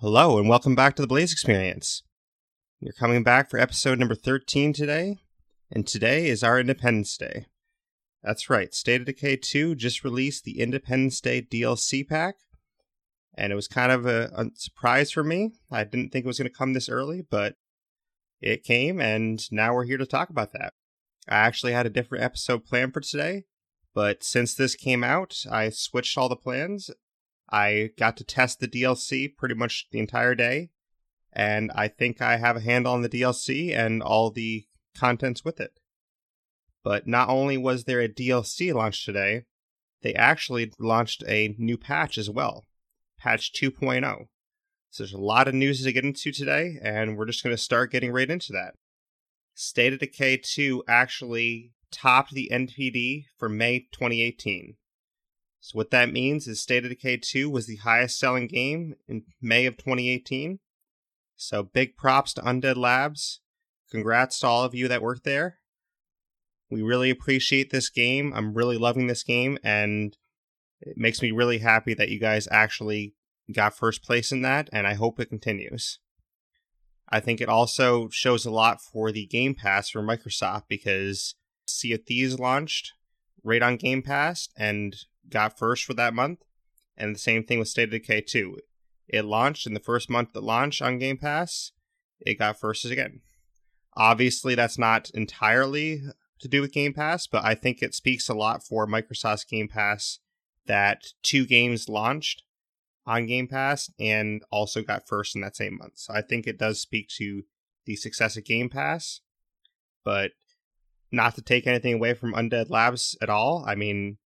Hello, and welcome back to the Blaise XPerience. You're coming back for episode number 13 today, and today is our Independence Day. That's right, State of Decay 2 just released the Independence Day DLC pack, and it was kind of a, a surprise for me. I didn't think it was going to come this early, but it came, and now we're here to talk about that. I actually had a different episode planned for today, but since this came out, I switched all the plans I got to test the DLC pretty much the entire day, and I think I have a handle on the DLC and all the contents with it. But not only was there a DLC launched today, they actually launched a new patch as well, patch 2.0. So there's a lot of news to get into today, and we're just going to start getting right into that. State of Decay 2 actually topped the NPD for May 2018. So what that means is State of Decay 2 was the highest selling game in May of 2018. So big props to Undead Labs. Congrats to all of you that worked there. We really appreciate this game. I'm really loving this game and it makes me really happy that you guys actually got first place in that and I hope it continues. I think it also shows a lot for the Game Pass for Microsoft because Sea of Thieves launched right on Game Pass and got first for that month, and the same thing with State of Decay 2. It launched in the first month that launched on Game Pass, it got first again. Obviously, that's not entirely to do with Game Pass, but I think it speaks a lot for Microsoft's Game Pass that two games launched on Game Pass and also got first in that same month. So I think it does speak to the success of Game Pass, but not to take anything away from Undead Labs at all. I mean,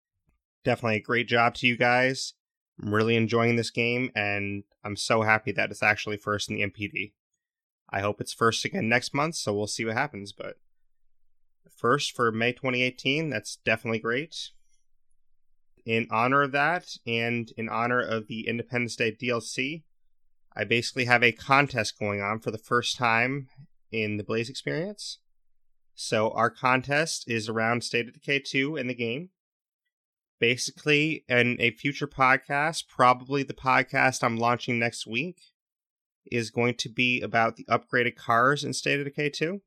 definitely a great job to you guys. I'm really enjoying this game, and I'm so happy that it's actually first in the NPD. I hope it's first again next month, so we'll see what happens. But first for May 2018, that's definitely great. In honor of that, and in honor of the Independence Day DLC, I basically have a contest going on for the first time in the Blaise XPerience. So our contest is around State of Decay 2 in the game basically in a future podcast, probably the podcast I'm launching next week, is going to be about the upgraded cars in State of Decay 2.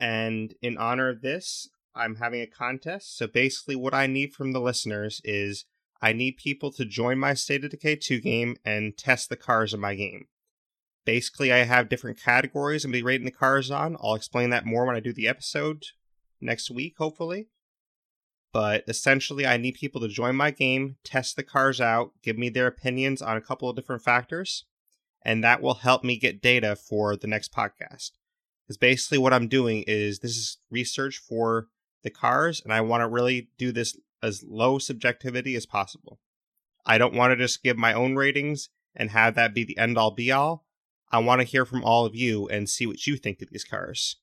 And in honor of this, I'm having a contest. So basically, what I need from the listeners is I need people to join my State of Decay 2 game and test the cars in my game. Basically, I have different categories I'm be rating the cars on. I'll explain that more when I do the episode next week, hopefully but essentially I need people to join my game, test the cars out, give me their opinions on a couple of different factors, and that will help me get data for the next podcast. Because basically what I'm doing is this is research for the cars, and I want to really do this as low subjectivity as possible. I don't want to just give my own ratings and have that be the end all be all. I want to hear from all of you and see what you think of these cars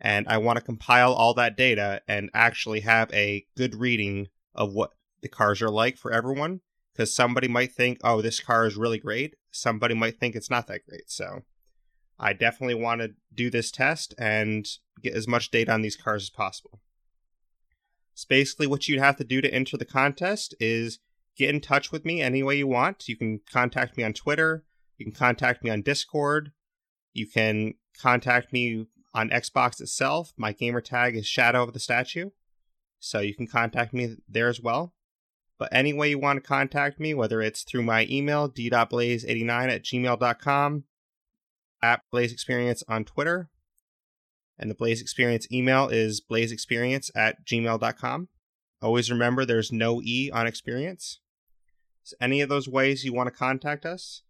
and I want to compile all that data and actually have a good reading of what the cars are like for everyone. Because somebody might think, oh, this car is really great. Somebody might think it's not that great. So I definitely want to do this test and get as much data on these cars as possible. So basically, what you'd have to do to enter the contest is get in touch with me any way you want. You can contact me on Twitter. You can contact me on Discord. You can contact me on Xbox itself, my gamer tag is Shadow of the Statue, so you can contact me there as well. But any way you want to contact me, whether it's through my email, d.blaise89 at gmail.com, at Blaise XPerience on Twitter, and the Blaise XPerience email is blazeexperience at gmail.com. Always remember there's no E on experience. So any of those ways you want to contact us,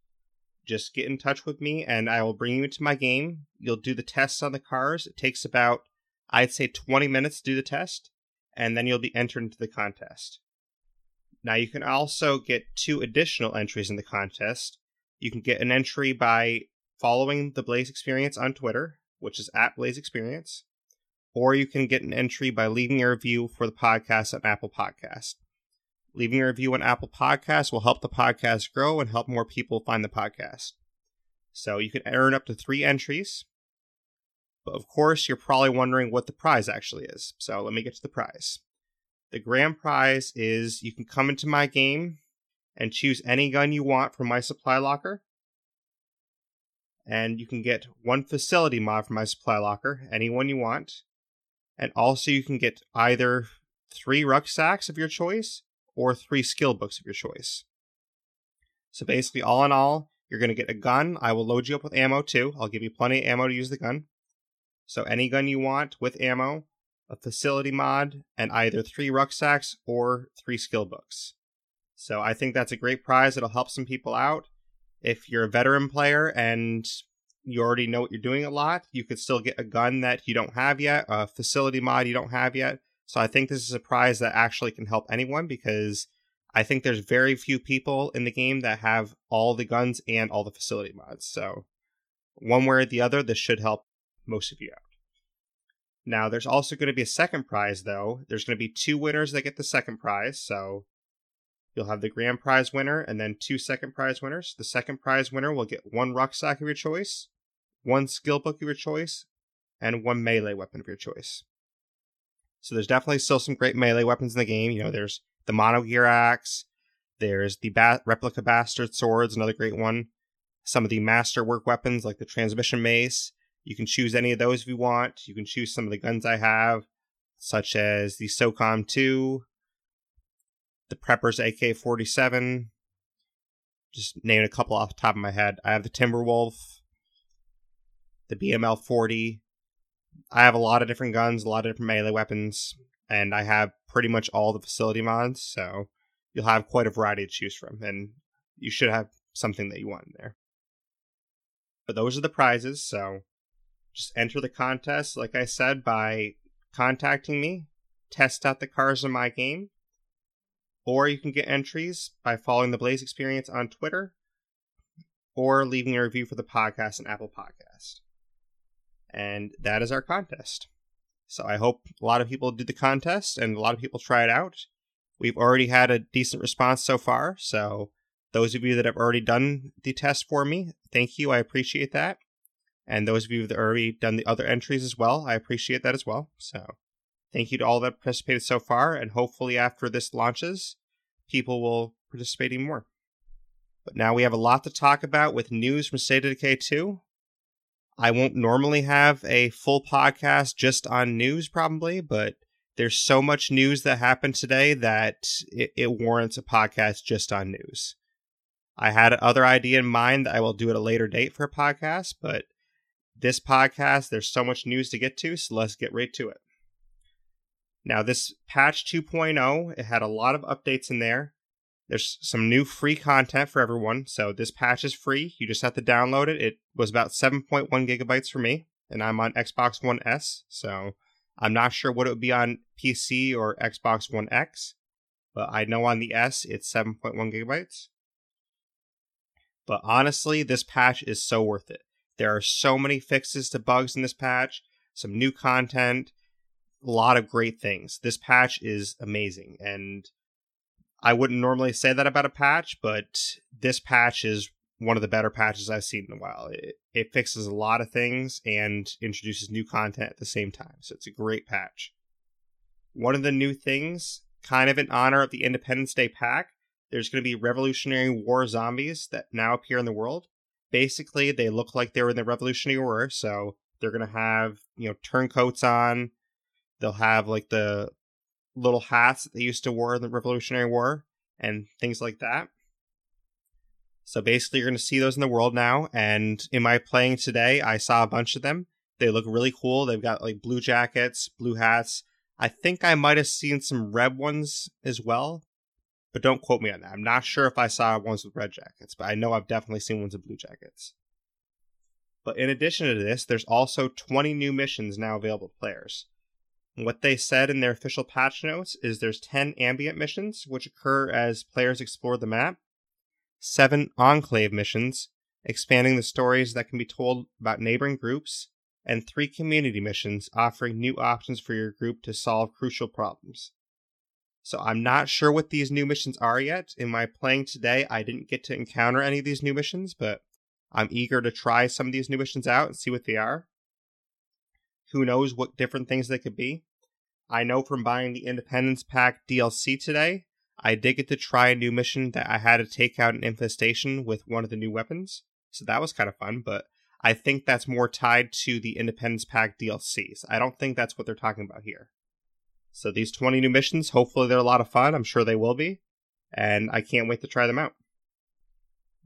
just get in touch with me and I will bring you into my game. You'll do the tests on the cars. It takes about, I'd say, 20 minutes to do the test, and then you'll be entered into the contest. Now, you can also get two additional entries in the contest. You can get an entry by following the Blaise XPerience on Twitter, which is at Blaise XPerience, or you can get an entry by leaving a review for the podcast on Apple Podcast. Leaving a review on Apple Podcasts will help the podcast grow and help more people find the podcast. So you can earn up to three entries. But of course, you're probably wondering what the prize actually is. So let me get to the prize. The grand prize is you can come into my game and choose any gun you want from my supply locker. and you can get one facility mod from my supply locker, any one you want. And also, you can get either three rucksacks of your choice or three skill books of your choice. So basically, all in all, you're going to get a gun. I will load you up with ammo too. I'll give you plenty of ammo to use the gun. So any gun you want with ammo, a facility mod, and either three rucksacks or three skill books. So I think that's a great prize. It'll help some people out. If you're a veteran player and you already know what you're doing a lot, you could still get a gun that you don't have yet, a facility mod you don't have yet. So I think this is a prize that actually can help anyone because I think there's very few people in the game that have all the guns and all the facility mods. So, one way or the other, this should help most of you out. Now, there's also going to be a second prize, though. There's going to be two winners that get the second prize. So, you'll have the grand prize winner and then two second prize winners. The second prize winner will get one rucksack of your choice, one skill book of your choice, and one melee weapon of your choice. So, there's definitely still some great melee weapons in the game. You know, there's the Mono Gear Axe. There's the ba- Replica Bastard Swords, another great one. Some of the Masterwork weapons, like the Transmission Mace. You can choose any of those if you want. You can choose some of the guns I have, such as the SOCOM 2, the Prepper's AK 47. Just name a couple off the top of my head. I have the Timberwolf, the BML 40. I have a lot of different guns, a lot of different melee weapons, and I have pretty much all the facility mods, so you'll have quite a variety to choose from, and you should have something that you want in there. But those are the prizes, so just enter the contest, like I said, by contacting me, test out the cars in my game, or you can get entries by following the Blaise XPerience on Twitter, or leaving a review for the podcast on Apple Podcast. And that is our contest. So I hope a lot of people do the contest and a lot of people try it out. We've already had a decent response so far. So those of you that have already done the test for me, thank you. I appreciate that. And those of you that have already done the other entries as well, I appreciate that as well. So thank you to all that participated so far. And hopefully after this launches, people will participate more. But now we have a lot to talk about with news from State of Decay 2. I won't normally have a full podcast just on news, probably, but there's so much news that happened today that it, it, warrants a podcast just on news. I had other idea in mind that I will do at a later date for a podcast, but this podcast, there's so much news to get to, so let's get right to it. Now, this patch 2.0, it had a lot of updates in there. There's some new free content for everyone. So this patch is free. You just have to download it. It was about 7.1 gigabytes for me, and I'm on Xbox One S. So I'm not sure what it would be on PC or Xbox One X, but I know on the S it's 7.1 gigabytes. But honestly, this patch is so worth it. There are so many fixes to bugs in this patch, some new content, a lot of great things. This patch is amazing, and I wouldn't normally say that about a patch, but this patch is one of the better patches I've seen in a while. It, it fixes a lot of things and introduces new content at the same time. So it's a great patch. One of the new things, kind of in honor of the Independence Day pack, there's going to be Revolutionary War zombies that now appear in the world. Basically, they look like they were in the Revolutionary War, so they're going to have, you know, turncoats on. They'll have like the little hats that they used to wear in the Revolutionary War and things like that. So basically, you're going to see those in the world now. And in my playing today, I saw a bunch of them. They look really cool. They've got like blue jackets, blue hats. I think I might have seen some red ones as well, but don't quote me on that. I'm not sure if I saw ones with red jackets, but I know I've definitely seen ones with blue jackets. But in addition to this, there's also 20 new missions now available to players. What they said in their official patch notes is there's 10 ambient missions, which occur as players explore the map, 7 enclave missions, expanding the stories that can be told about neighboring groups, and 3 community missions offering new options for your group to solve crucial problems. So I'm not sure what these new missions are yet. In my playing today, I didn't get to encounter any of these new missions, but I'm eager to try some of these new missions out and see what they are. Who knows what different things they could be? I know from buying the Independence Pack DLC today, I did get to try a new mission that I had to take out an infestation with one of the new weapons. So that was kind of fun, but I think that's more tied to the Independence Pack DLCs. I don't think that's what they're talking about here. So these 20 new missions, hopefully they're a lot of fun. I'm sure they will be. And I can't wait to try them out.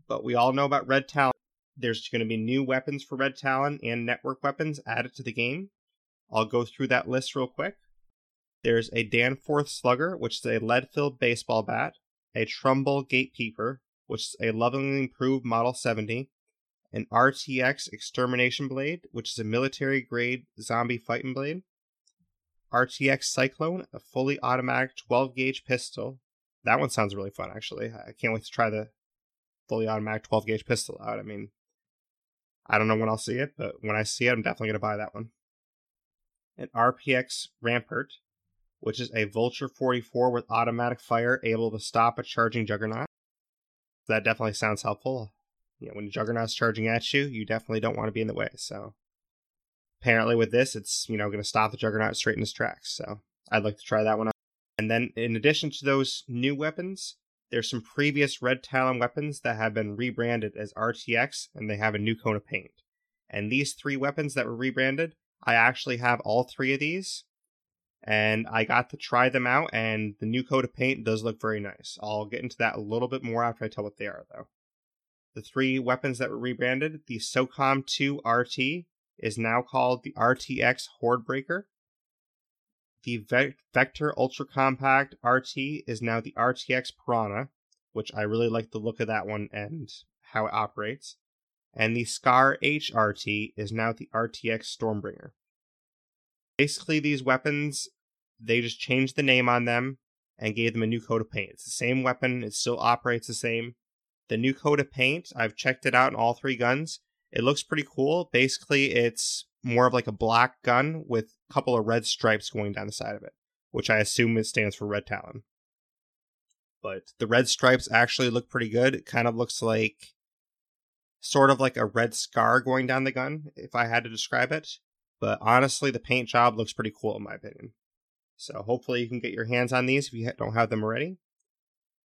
But we all know about Red Talon. There's going to be new weapons for Red Talon and network weapons added to the game. I'll go through that list real quick. There's a Danforth Slugger, which is a lead filled baseball bat, a Trumbull Gatekeeper, which is a lovingly improved Model 70, an RTX Extermination Blade, which is a military grade zombie fighting blade, RTX Cyclone, a fully automatic 12 gauge pistol. That one sounds really fun, actually. I can't wait to try the fully automatic 12 gauge pistol out. I mean, I don't know when I'll see it, but when I see it, I'm definitely going to buy that one. An RTX Rampart, which is a Vulture 44 with automatic fire able to stop a charging Juggernaut. That definitely sounds helpful. You know, when Juggernaut's charging at you, you definitely don't want to be in the way. So apparently with this, it's you know going to stop the Juggernaut straight in his tracks. So I'd like to try that one out. And then in addition to those new weapons, there's some previous Red Talon weapons that have been rebranded as RTX, and they have a new coat of paint. And these three weapons that were rebranded, I actually have all three of these, and I got to try them out, and the new coat of paint does look very nice. I'll get into that a little bit more after I tell what they are, though. The three weapons that were rebranded, the SOCOM 2 RT is now called the RTX Hordebreaker. The Ve- Vector Ultra Compact RT is now the RTX Piranha, which I really like the look of that one and how it operates. And the Scar HRT is now the RTX Stormbringer. Basically, these weapons, they just changed the name on them and gave them a new coat of paint. It's the same weapon, it still operates the same. The new coat of paint, I've checked it out in all three guns. It looks pretty cool. Basically, it's more of like a black gun with a couple of red stripes going down the side of it, which I assume it stands for Red Talon. But the red stripes actually look pretty good. It kind of looks like sort of like a red scar going down the gun, if I had to describe it. But honestly, the paint job looks pretty cool in my opinion. So hopefully you can get your hands on these if you don't have them already.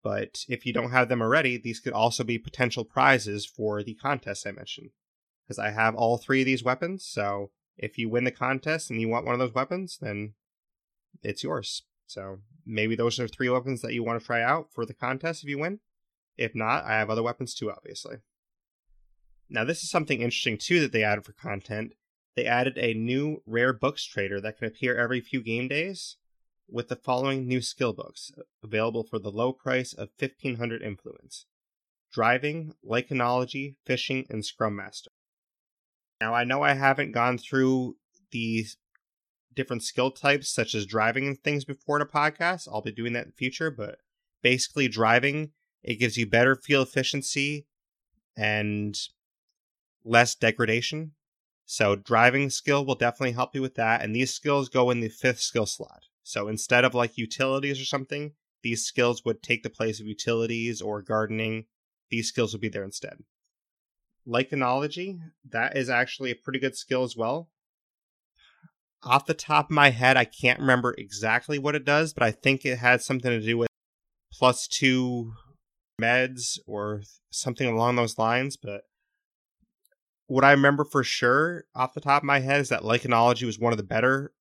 But if you don't have them already, these could also be potential prizes for the contest I mentioned because I have all three of these weapons. So if you win the contest and you want one of those weapons, then it's yours. So maybe those are three weapons that you want to try out for the contest if you win. If not, I have other weapons too, obviously. Now, this is something interesting too that they added for content. They added a new rare books trader that can appear every few game days with the following new skill books uh, available for the low price of 1500 influence driving, lichenology, fishing, and scrum master. Now, I know I haven't gone through the different skill types, such as driving and things before the podcast. I'll be doing that in the future, but basically, driving it gives you better fuel efficiency and less degradation. So, driving skill will definitely help you with that. And these skills go in the fifth skill slot. So, instead of like utilities or something, these skills would take the place of utilities or gardening. These skills would be there instead. Lichenology, that is actually a pretty good skill as well. Off the top of my head, I can't remember exactly what it does, but I think it had something to do with plus two meds or something along those lines. But what I remember for sure off the top of my head is that Lichenology was one of the better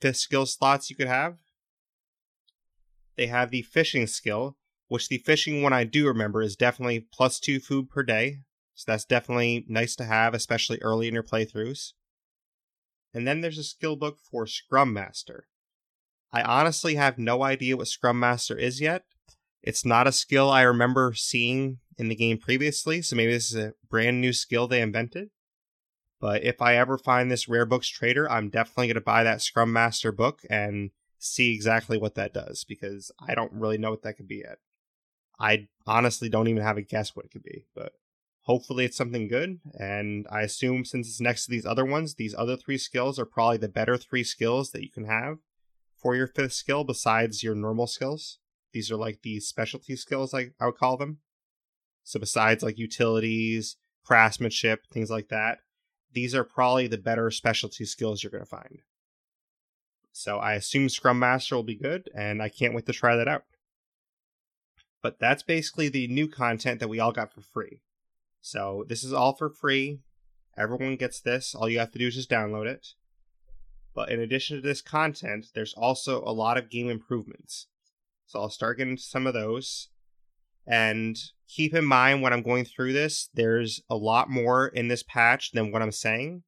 fifth skill slots you could have. They have the fishing skill, which the fishing one I do remember is definitely plus two food per day. So that's definitely nice to have, especially early in your playthroughs. And then there's a skill book for Scrum Master. I honestly have no idea what Scrum Master is yet. It's not a skill I remember seeing in the game previously, so maybe this is a brand new skill they invented. But if I ever find this rare books trader, I'm definitely going to buy that Scrum Master book and see exactly what that does because I don't really know what that could be yet. I honestly don't even have a guess what it could be, but hopefully it's something good. And I assume since it's next to these other ones, these other three skills are probably the better three skills that you can have for your fifth skill besides your normal skills. These are like the specialty skills, like I would call them. So besides like utilities, craftsmanship, things like that, these are probably the better specialty skills you're going to find. So I assume Scrum Master will be good, and I can't wait to try that out. But that's basically the new content that we all got for free. So this is all for free. Everyone gets this. All you have to do is just download it. But in addition to this content, there's also a lot of game improvements. So I'll start getting some of those. And keep in mind when I'm going through this, there's a lot more in this patch than what I'm saying.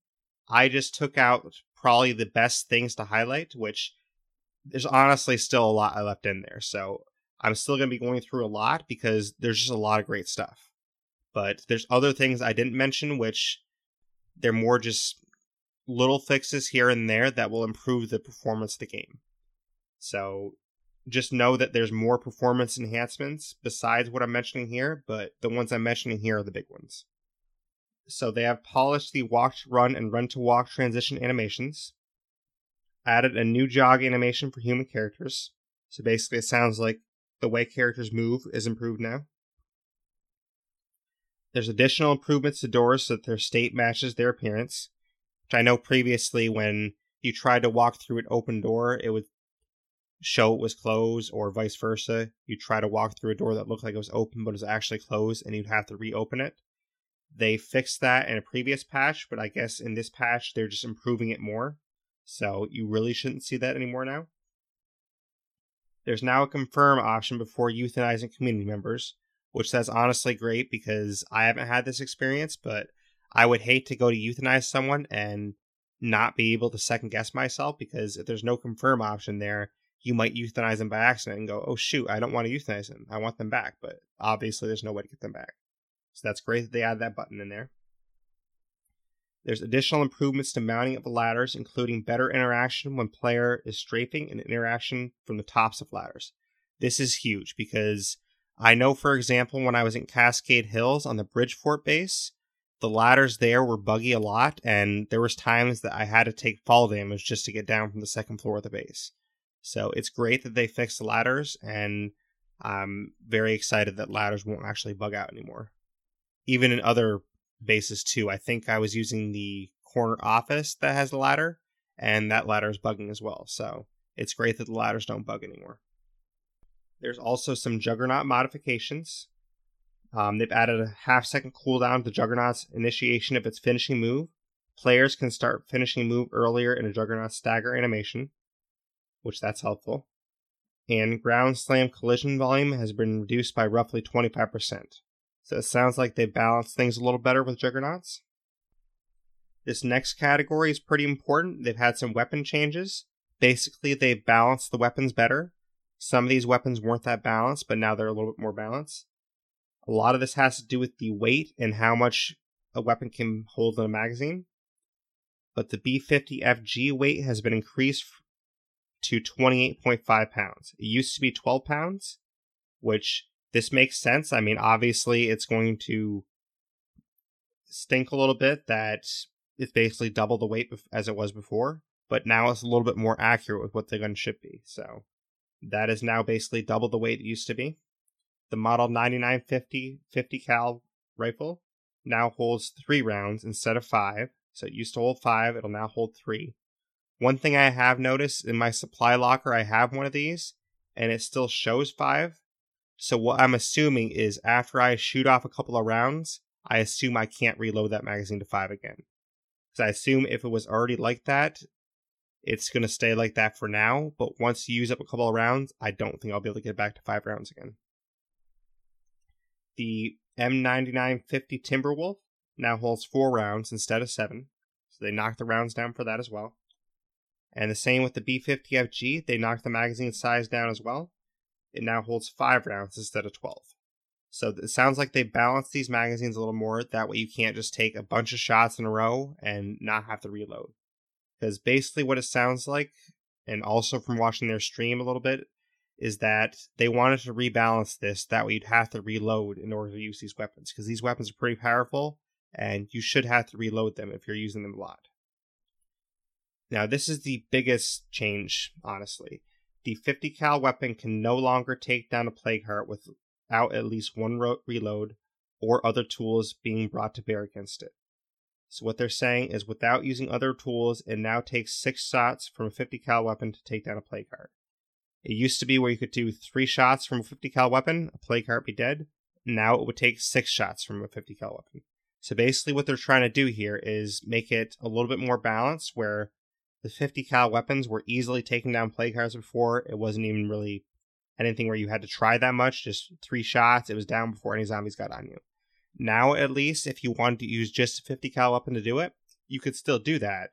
I just took out probably the best things to highlight, which there's honestly still a lot I left in there. So I'm still going to be going through a lot because there's just a lot of great stuff. But there's other things I didn't mention, which they're more just little fixes here and there that will improve the performance of the game. So just know that there's more performance enhancements besides what I'm mentioning here, but the ones I'm mentioning here are the big ones. So they have polished the walk to run and run to walk transition animations, added a new jog animation for human characters. So basically, it sounds like the way characters move is improved now. There's additional improvements to doors so that their state matches their appearance, which I know previously when you tried to walk through an open door, it would show it was closed, or vice versa. You try to walk through a door that looked like it was open but was actually closed, and you'd have to reopen it. They fixed that in a previous patch, but I guess in this patch they're just improving it more. So you really shouldn't see that anymore now. There's now a confirm option before euthanizing community members, which that's honestly great because I haven't had this experience, but I would hate to go to euthanize someone and not be able to second guess myself because if there's no confirm option there, you might euthanize them by accident and go, oh shoot, I don't want to euthanize them. I want them back. But obviously, there's no way to get them back. So that's great that they add that button in there. There's additional improvements to mounting of the ladders, including better interaction when player is strafing and interaction from the tops of ladders. This is huge because I know, for example, when I was in Cascade Hills on the Bridgeport base, the ladders there were buggy a lot, and there was times that I had to take fall damage just to get down from the second floor of the base. So it's great that they fixed the ladders, and I'm very excited that ladders won't actually bug out anymore. Even in other bases too. I think I was using the corner office that has the ladder, and that ladder is bugging as well. So it's great that the ladders don't bug anymore. There's also some Juggernaut modifications. Um, they've added a half second cooldown to Juggernaut's initiation of its finishing move. Players can start finishing move earlier in a Juggernaut stagger animation, which that's helpful. And ground slam collision volume has been reduced by roughly 25%. So it sounds like they balanced things a little better with Juggernauts. This next category is pretty important. They've had some weapon changes. Basically, they've balanced the weapons better. Some of these weapons weren't that balanced, but now they're a little bit more balanced. A lot of this has to do with the weight and how much a weapon can hold in a magazine. But the B50 FG weight has been increased to 28.5 pounds. It used to be 12 pounds, which this makes sense. I mean, obviously, it's going to stink a little bit that it's basically double the weight as it was before, but now it's a little bit more accurate with what the gun should be. So that is now basically double the weight it used to be. The Model 9950 50 cal rifle now holds three rounds instead of five. So it used to hold five, it'll now hold three. One thing I have noticed in my supply locker, I have one of these, and it still shows five, so what I'm assuming is after I shoot off a couple of rounds, I assume I can't reload that magazine to five again. Because I assume if it was already like that, it's going to stay like that for now. But once you use up a couple of rounds, I don't think I'll be able to get back to five rounds again. The M9950 Timberwolf now holds four rounds instead of seven. So they knocked the rounds down for that as well. And the same with the B50FG, they knocked the magazine size down as well it now holds 5 rounds instead of 12. So it sounds like they balanced these magazines a little more. That way you can't just take a bunch of shots in a row and not have to reload. Because basically what it sounds like, and also from watching their stream a little bit, is that they wanted to rebalance this. That way you'd have to reload in order to use these weapons. Because these weapons are pretty powerful, and you should have to reload them if you're using them a lot. Now, this is the biggest change, honestly the 50 cal weapon can no longer take down a plague heart without at least one ro- reload or other tools being brought to bear against it. So what they're saying is without using other tools, it now takes six shots from a 50 cal weapon to take down a plague heart. It used to be where you could do three shots from a 50 cal weapon, a plague heart be dead. Now it would take six shots from a 50 cal weapon. So basically, what they're trying to do here is make it a little bit more balanced, where the 50 cal weapons were easily taking down plague hearts before. It wasn't even really anything where you had to try that much, just three shots. It was down before any zombies got on you. Now, at least, if you wanted to use just a 50 cal weapon to do it, you could still do that,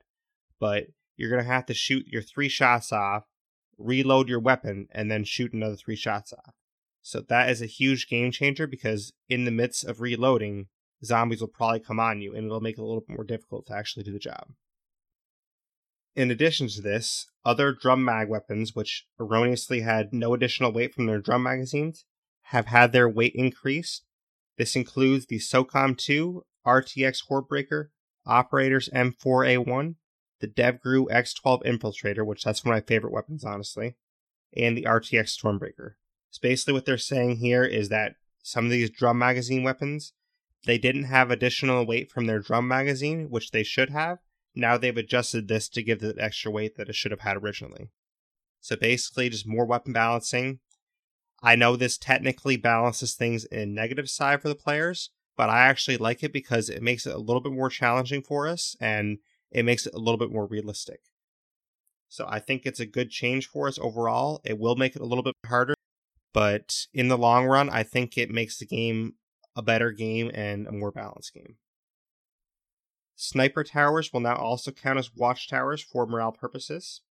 but you're going to have to shoot your three shots off, reload your weapon, and then shoot another three shots off. So that is a huge game changer because in the midst of reloading, zombies will probably come on you and it'll make it a little bit more difficult to actually do the job. In addition to this, other drum mag weapons, which erroneously had no additional weight from their drum magazines, have had their weight increased. This includes the SOCOM 2 RTX Hordebreaker, Operators M4A1, the DevGru X12 Infiltrator, which that's one of my favorite weapons, honestly, and the RTX Stormbreaker. So basically, what they're saying here is that some of these drum magazine weapons, they didn't have additional weight from their drum magazine, which they should have. Now they've adjusted this to give the extra weight that it should have had originally. So basically, just more weapon balancing. I know this technically balances things in negative side for the players, but I actually like it because it makes it a little bit more challenging for us and it makes it a little bit more realistic. So I think it's a good change for us overall. It will make it a little bit harder, but in the long run, I think it makes the game a better game and a more balanced game. Sniper towers will now also count as watchtowers for morale purposes.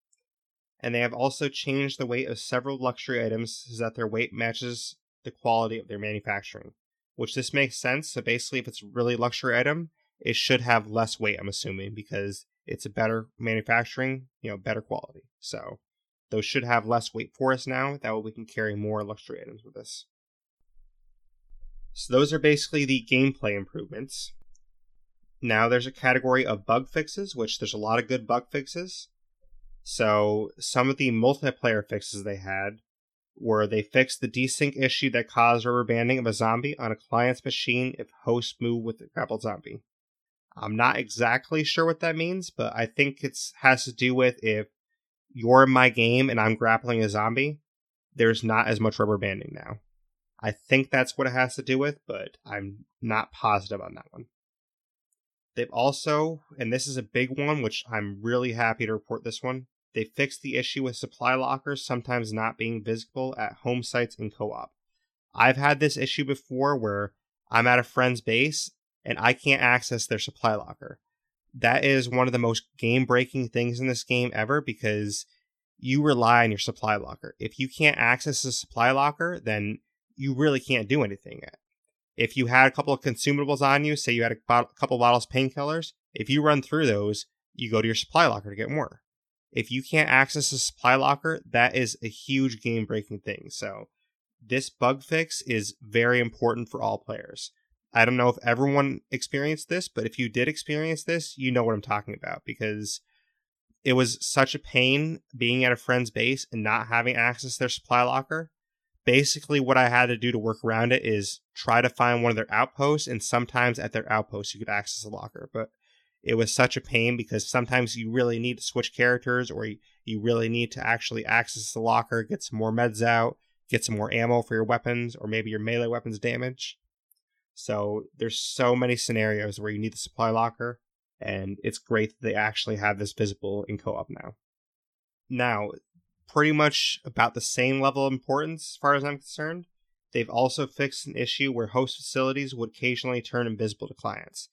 And they have also changed the weight of several luxury items so that their weight matches the quality of their manufacturing which this makes sense. So basically, if it's a really luxury item, it should have less weight, I'm assuming, because it's a better manufacturing, you know, better quality. So those should have less weight for us now. That way we can carry more luxury items with us. So those are basically the gameplay improvements. Now there's a category of bug fixes, which there's a lot of good bug fixes. So some of the multiplayer fixes they had were they fixed the desync issue that caused rubber banding of a zombie on a client's machine if hosts move with the grappled zombie. I'm not exactly sure what that means, but I think it has to do with if you're in my game and I'm grappling a zombie, there's not as much rubber banding now. I think that's what it has to do with, but I'm not positive on that one. They've also, and this is a big one, which I'm really happy to report this one, they fixed the issue with supply lockers sometimes not being visible at home sites and co op. I've had this issue before where I'm at a friend's base and I can't access their supply locker. That is one of the most game breaking things in this game ever because you rely on your supply locker. If you can't access the supply locker, then you really can't do anything. If you had a couple of consumables on you, say you had a, bottle, a couple bottles of painkillers, if you run through those, you go to your supply locker to get more if you can't access a supply locker, that is a huge game breaking thing. So, this bug fix is very important for all players. I don't know if everyone experienced this, but if you did experience this, you know what I'm talking about because it was such a pain being at a friend's base and not having access to their supply locker. Basically, what I had to do to work around it is try to find one of their outposts, and sometimes at their outposts you could access a locker. But it was such a pain because sometimes you really need to switch characters or you, you really need to actually access the locker, get some more meds out, get some more ammo for your weapons, or maybe your melee weapons damage. So there's so many scenarios where you need the supply locker, and it's great that they actually have this visible in co-op now. Now, pretty much about the same level of importance as far as I'm concerned, they've also fixed an issue where host facilities would occasionally turn invisible to clients.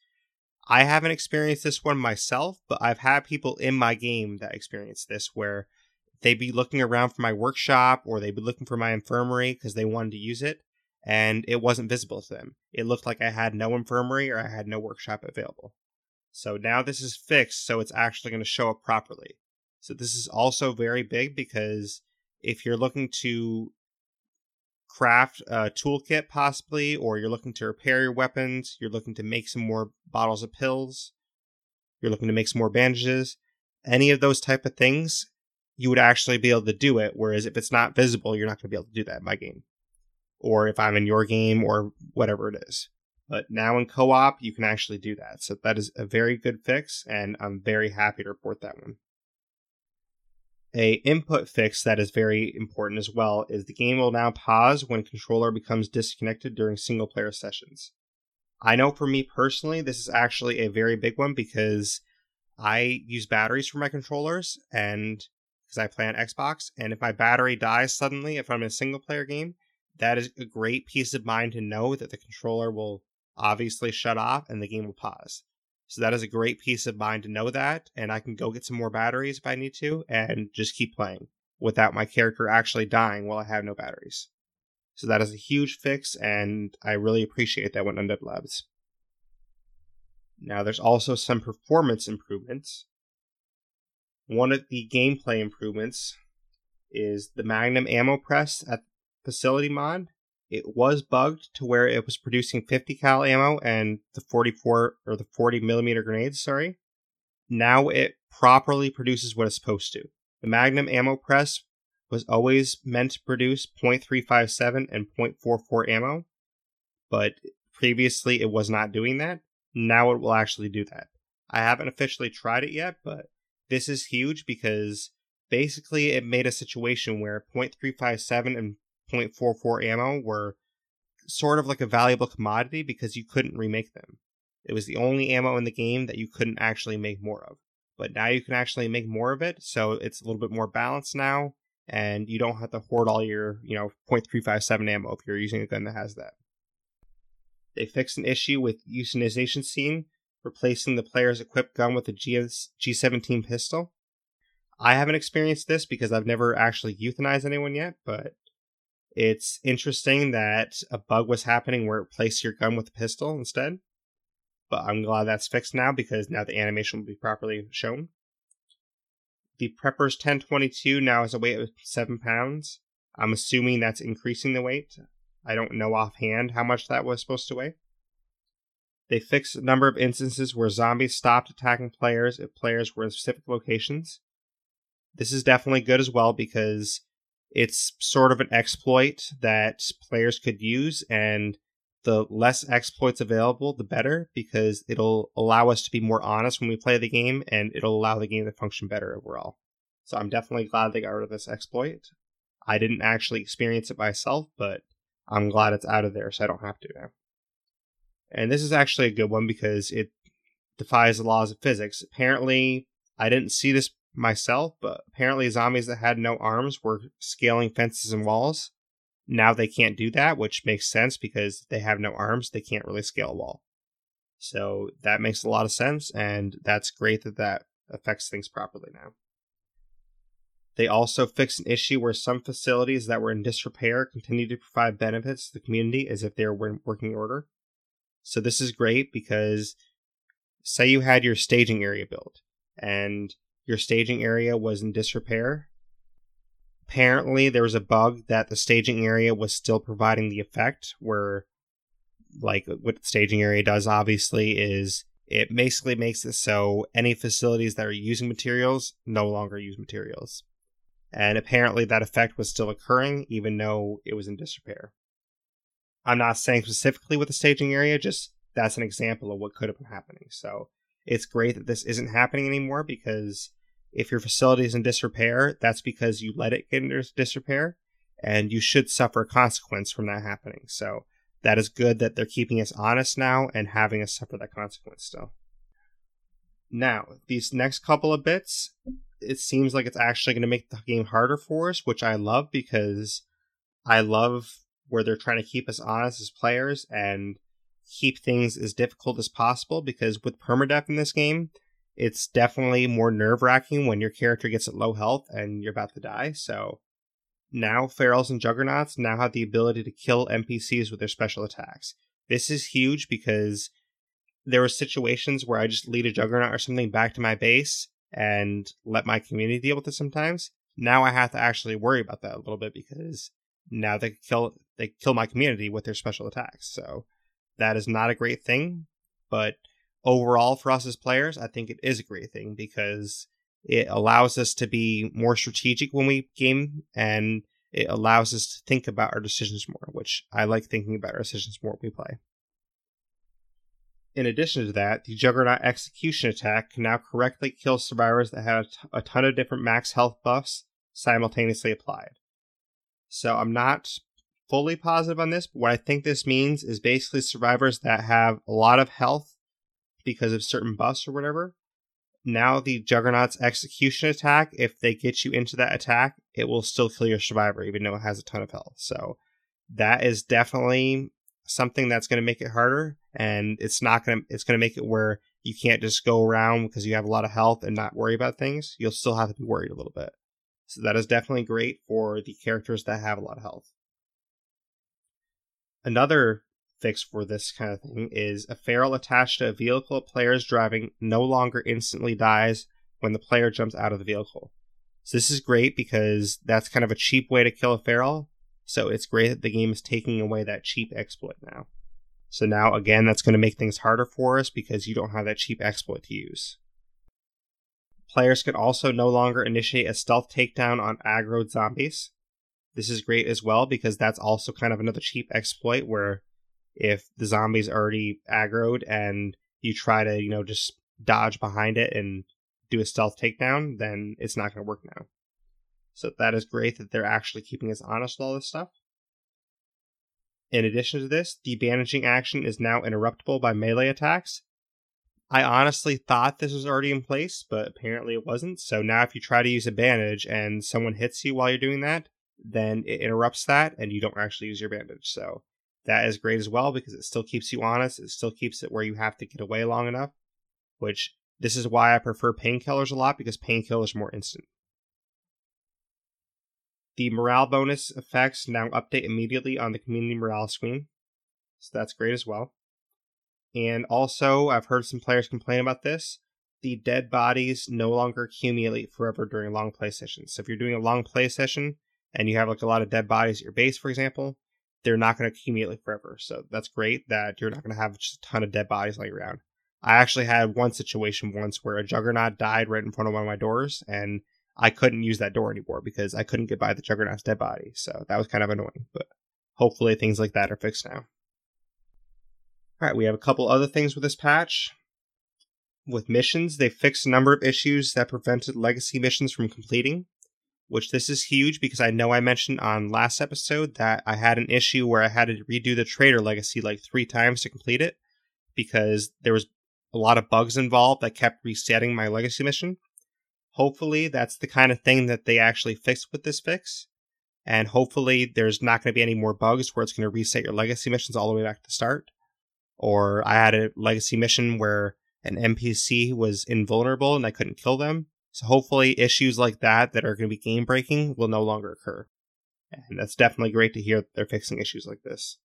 I haven't experienced this one myself, but I've had people in my game that experience this where they'd be looking around for my workshop or they'd be looking for my infirmary because they wanted to use it and it wasn't visible to them. It looked like I had no infirmary or I had no workshop available. So now this is fixed, so it's actually going to show up properly. So this is also very big because if you're looking to craft a toolkit possibly, or you're looking to repair your weapons, you're looking to make some more bottles of pills, you're looking to make some more bandages, any of those type of things, you would actually be able to do it. Whereas if it's not visible, you're not going to be able to do that in my game. Or if I'm in your game or whatever it is. But now in co op, you can actually do that. So that is a very good fix, and I'm very happy to report that one. A input fix that is very important as well is the game will now pause when controller becomes disconnected during single player sessions. I know for me personally, this is actually a very big one because I use batteries for my controllers and because I play on Xbox. And if my battery dies suddenly, if I'm in a single player game, that is a great peace of mind to know that the controller will obviously shut off and the game will pause. So that is a great peace of mind to know that, and I can go get some more batteries if I need to and just keep playing without my character actually dying while I have no batteries. So that is a huge fix, and I really appreciate that one Undead Labs. Now, there's also some performance improvements. One of the gameplay improvements is the Magnum ammo press at facility mod. It was bugged to where it was producing 50 cal ammo and the 44 or the 40 millimeter grenades. Sorry. Now it properly produces what it's supposed to. The Magnum ammo press was always meant to produce .357 and .44 ammo, but previously it was not doing that. Now it will actually do that. I haven't officially tried it yet, but this is huge because basically it made a situation where .357 and .44 ammo were sort of like a valuable commodity because you couldn't remake them. It was the only ammo in the game that you couldn't actually make more of. But now you can actually make more of it, so it's a little bit more balanced now, and you don't have to hoard all your, you know, .357 ammo if you're using a gun that has that. They fixed an issue with euthanization scene, replacing the player's equipped gun with a G17 pistol. I haven't experienced this because I've never actually euthanized anyone yet, but it's interesting that a bug was happening where it placed your gun with a pistol instead. But I'm glad that's fixed now because now the animation will be properly shown. The Prepper's 1022 now has a weight of 7 pounds. I'm assuming that's increasing the weight. I don't know offhand how much that was supposed to weigh. They fixed a number of instances where zombies stopped attacking players if players were in specific locations. This is definitely good as well because it's sort of an exploit that players could use, and the less exploits available, the better, because it'll allow us to be more honest when we play the game, and it'll allow the game to function better overall. So I'm definitely glad they got rid of this exploit. I didn't actually experience it myself, but I'm glad it's out of there so I don't have to now. And this is actually a good one because it defies the laws of physics. Apparently, I didn't see this myself, but apparently zombies that had no arms were scaling fences and walls. Now they can't do that, which makes sense because they have no arms, they can't really scale a wall. So that makes a lot of sense, and that's great that that affects things properly now. They also fixed an issue where some facilities that were in disrepair continue to provide benefits to the community as if they were in working order. So this is great because say you had your staging area built and your staging area was in disrepair. Apparently, there was a bug that the staging area was still providing the effect where, like, what the staging area does, obviously, is it basically makes it so any facilities that are using materials no longer use materials. And apparently, that effect was still occurring even though it was in disrepair. I'm not saying specifically with the staging area, just that's an example of what could have been happening. So it's great that this isn't happening anymore because if your facility is in disrepair, that's because you let it get into disrepair and you should suffer a consequence from that happening. So that is good that they're keeping us honest now and having us suffer that consequence still. Now, these next couple of bits, it seems like it's actually going to make the game harder for us, which I love because I love where they're trying to keep us honest as players and keep things as difficult as possible because with permadeath in this game, it's definitely more nerve wracking when your character gets at low health and you're about to die. So now Ferals and Juggernauts now have the ability to kill NPCs with their special attacks. This is huge because there were situations where I just lead a Juggernaut or something back to my base and let my community deal with it sometimes. Now I have to actually worry about that a little bit because now they kill they kill my community with their special attacks. So that is not a great thing, but overall for us as players, I think it is a great thing because it allows us to be more strategic when we game and it allows us to think about our decisions more, which I like thinking about our decisions more when we play. In addition to that, the Juggernaut execution attack can now correctly kill survivors that have a ton of different max health buffs simultaneously applied. So I'm not fully positive on this, but what I think this means is basically survivors that have a lot of health because of certain buffs or whatever. Now the Juggernaut's execution attack, if they get you into that attack, it will still kill your survivor, even though it has a ton of health. So that is definitely something that's going to make it harder, and it's not going to. It's going to make it where you can't just go around because you have a lot of health and not worry about things. You'll still have to be worried a little bit. So that is definitely great for the characters that have a lot of health. Another fix for this kind of thing is a feral attached to a vehicle a player is driving no longer instantly dies when the player jumps out of the vehicle. So this is great because that's kind of a cheap way to kill a feral. So it's great that the game is taking away that cheap exploit now. So now again that's going to make things harder for us because you don't have that cheap exploit to use. Players can also no longer initiate a stealth takedown on aggroed zombies. This is great as well because that's also kind of another cheap exploit where if the zombie's already aggroed and you try to, you know, just dodge behind it and do a stealth takedown, then it's not going to work now. So that is great that they're actually keeping us honest with all this stuff. In addition to this, the bandaging action is now interruptible by melee attacks. I honestly thought this was already in place, but apparently it wasn't. So now if you try to use a bandage and someone hits you while you're doing that, then it interrupts that and you don't actually use your bandage. So that is great as well because it still keeps you honest. It still keeps it where you have to get away long enough, which this is why I prefer painkillers a lot because painkillers are more instant. The morale bonus effects now update immediately on the community morale screen. So that's great as well. And also, I've heard some players complain about this. The dead bodies no longer accumulate forever during long play sessions. So if you're doing a long play session, and you have like a lot of dead bodies at your base, for example, they're not going to accumulate like forever. So that's great that you're not going to have just a ton of dead bodies laying around. I actually had one situation once where a juggernaut died right in front of one of my doors, and I couldn't use that door anymore because I couldn't get by the juggernaut's dead body. So that was kind of annoying, but hopefully things like that are fixed now. All right, we have a couple other things with this patch. With missions, they fixed a number of issues that prevented legacy missions from completing which this is huge because I know I mentioned on last episode that I had an issue where I had to redo the trader legacy like three times to complete it because there was a lot of bugs involved that kept resetting my legacy mission. Hopefully, that's the kind of thing that they actually fixed with this fix. And hopefully, there's not going to be any more bugs where it's going to reset your legacy missions all the way back to start. Or I had a legacy mission where an NPC was invulnerable and I couldn't kill them so hopefully issues like that that are going to be game breaking will no longer occur. And that's definitely great to hear that they're fixing issues like this.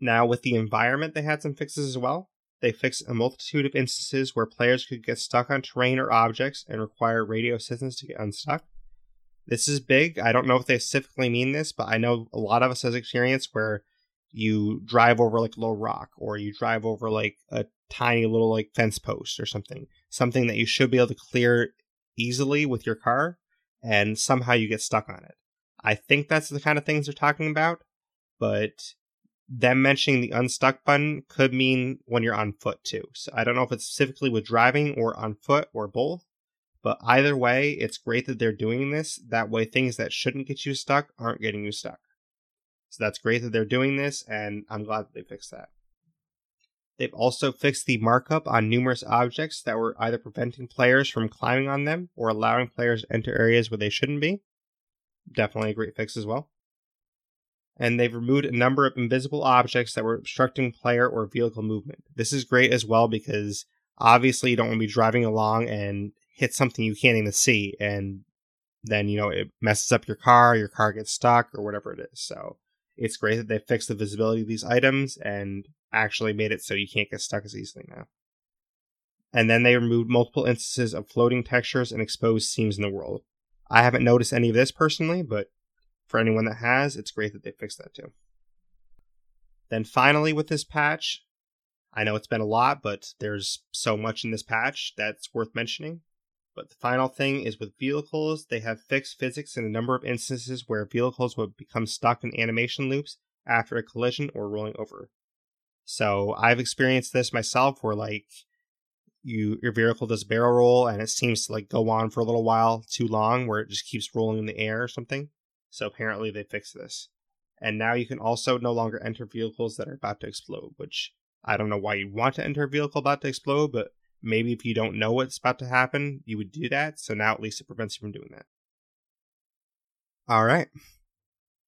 Now with the environment they had some fixes as well. They fixed a multitude of instances where players could get stuck on terrain or objects and require radio assistance to get unstuck. This is big. I don't know if they specifically mean this, but I know a lot of us has experience where you drive over like low rock or you drive over like a tiny little like fence post or something something that you should be able to clear easily with your car, and somehow you get stuck on it. I think that's the kind of things they're talking about, but them mentioning the unstuck button could mean when you're on foot too. So I don't know if it's specifically with driving or on foot or both, but either way, it's great that they're doing this. That way, things that shouldn't get you stuck aren't getting you stuck. So that's great that they're doing this, and I'm glad that they fixed that. They've also fixed the markup on numerous objects that were either preventing players from climbing on them or allowing players to enter areas where they shouldn't be. Definitely a great fix as well. And they've removed a number of invisible objects that were obstructing player or vehicle movement. This is great as well because obviously you don't want to be driving along and hit something you can't even see and then you know it messes up your car, your car gets stuck or whatever it is. So it's great that they fixed the visibility of these items and actually made it so you can't get stuck as easily now. And then they removed multiple instances of floating textures and exposed seams in the world. I haven't noticed any of this personally, but for anyone that has, it's great that they fixed that too. Then finally, with this patch, I know it's been a lot, but there's so much in this patch that's worth mentioning. But the final thing is with vehicles, they have fixed physics in a number of instances where vehicles would become stuck in animation loops after a collision or rolling over. So I've experienced this myself where like you your vehicle does barrel roll and it seems to like go on for a little while too long where it just keeps rolling in the air or something. So apparently they fixed this. And now you can also no longer enter vehicles that are about to explode, which I don't know why you'd want to enter a vehicle about to explode, but maybe if you don't know what's about to happen, you would do that. So now at least it prevents you from doing that. All right.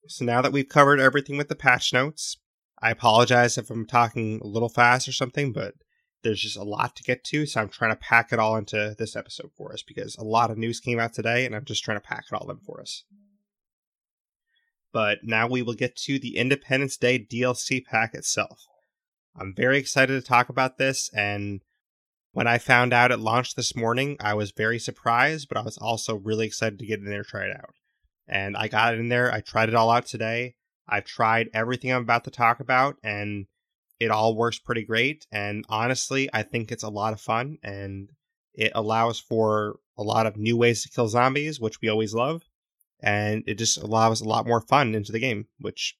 So now that we've covered everything with the patch notes, I apologize if I'm talking a little fast or something, but there's just a lot to get to. So I'm trying to pack it all into this episode for us because a lot of news came out today and I'm just trying to pack it all in for us. But now we will get to the Independence Day DLC pack itself. I'm very excited to talk about this and when I found out it launched this morning, I was very surprised, but I was also really excited to get in there and try it out. And I got in there. I tried it all out today. I've tried everything I'm about to talk about, and it all works pretty great. And honestly, I think it's a lot of fun, and it allows for a lot of new ways to kill zombies, which we always love. And it just allows a lot more fun into the game, which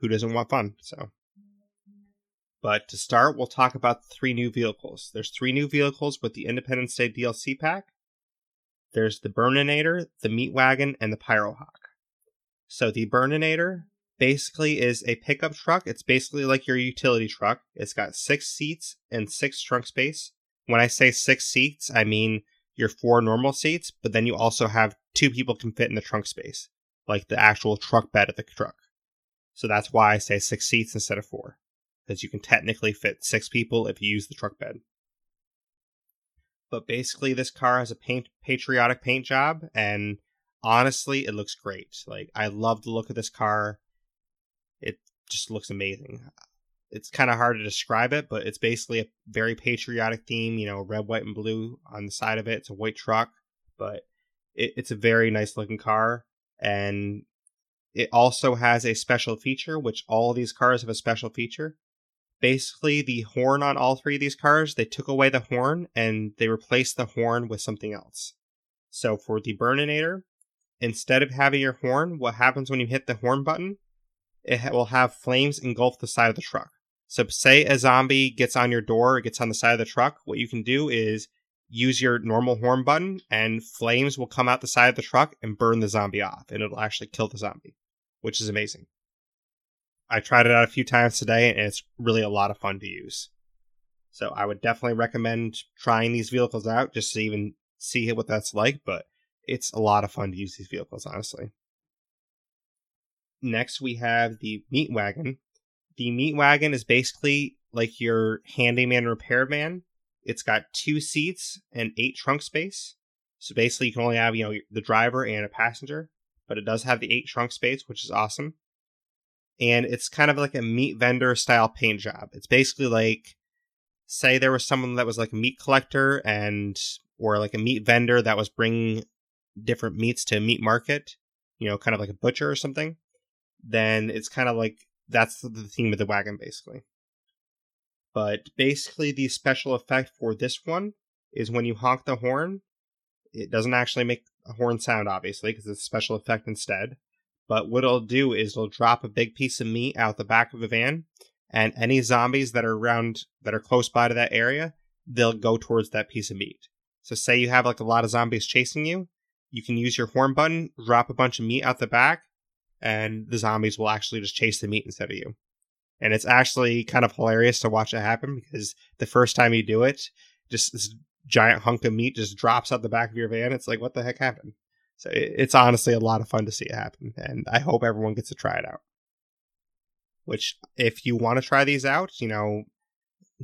who doesn't want fun? So but to start, we'll talk about three new vehicles. There's three new vehicles with the Independence Day DLC pack. There's the Burninator, the Meat Wagon, and the Pyrohawk. So the Burninator basically is a pickup truck. It's basically like your utility truck. It's got six seats and six trunk space. When I say six seats, I mean your four normal seats, but then you also have two people can fit in the trunk space, like the actual truck bed of the truck. So that's why I say six seats instead of four because you can technically fit six people if you use the truck bed. But basically, this car has a paint patriotic paint job, and honestly, it looks great. Like I love the look of this car. It just looks amazing. It's kind of hard to describe it, but it's basically a very patriotic theme. You know, red, white, and blue on the side of it. It's a white truck, but it, it's a very nice looking car, and it also has a special feature, which all these cars have a special feature basically the horn on all three of these cars, they took away the horn and they replaced the horn with something else. So for the Burninator, instead of having your horn, what happens when you hit the horn button? It will have flames engulf the side of the truck. So say a zombie gets on your door or gets on the side of the truck, what you can do is use your normal horn button and flames will come out the side of the truck and burn the zombie off and it'll actually kill the zombie, which is amazing. I tried it out a few times today, and it's really a lot of fun to use. So I would definitely recommend trying these vehicles out just to even see what that's like. But it's a lot of fun to use these vehicles, honestly. Next, we have the Meat Wagon. The Meat Wagon is basically like your handyman repairman. It's got two seats and eight trunk space. So basically, you can only have you know the driver and a passenger, but it does have the eight trunk space, which is awesome and it's kind of like a meat vendor style paint job. It's basically like say there was someone that was like a meat collector and or like a meat vendor that was bringing different meats to a meat market, you know, kind of like a butcher or something. Then it's kind of like that's the theme of the wagon basically. But basically the special effect for this one is when you honk the horn, it doesn't actually make a horn sound obviously because it's a special effect instead but what it'll do is it'll drop a big piece of meat out the back of the van, and any zombies that are around that are close by to that area, they'll go towards that piece of meat. So say you have like a lot of zombies chasing you, you can use your horn button, drop a bunch of meat out the back, and the zombies will actually just chase the meat instead of you. And it's actually kind of hilarious to watch it happen because the first time you do it, just this giant hunk of meat just drops out the back of your van. It's like, what the heck happened? So it's honestly a lot of fun to see it happen, and I hope everyone gets to try it out. Which, if you want to try these out, you know,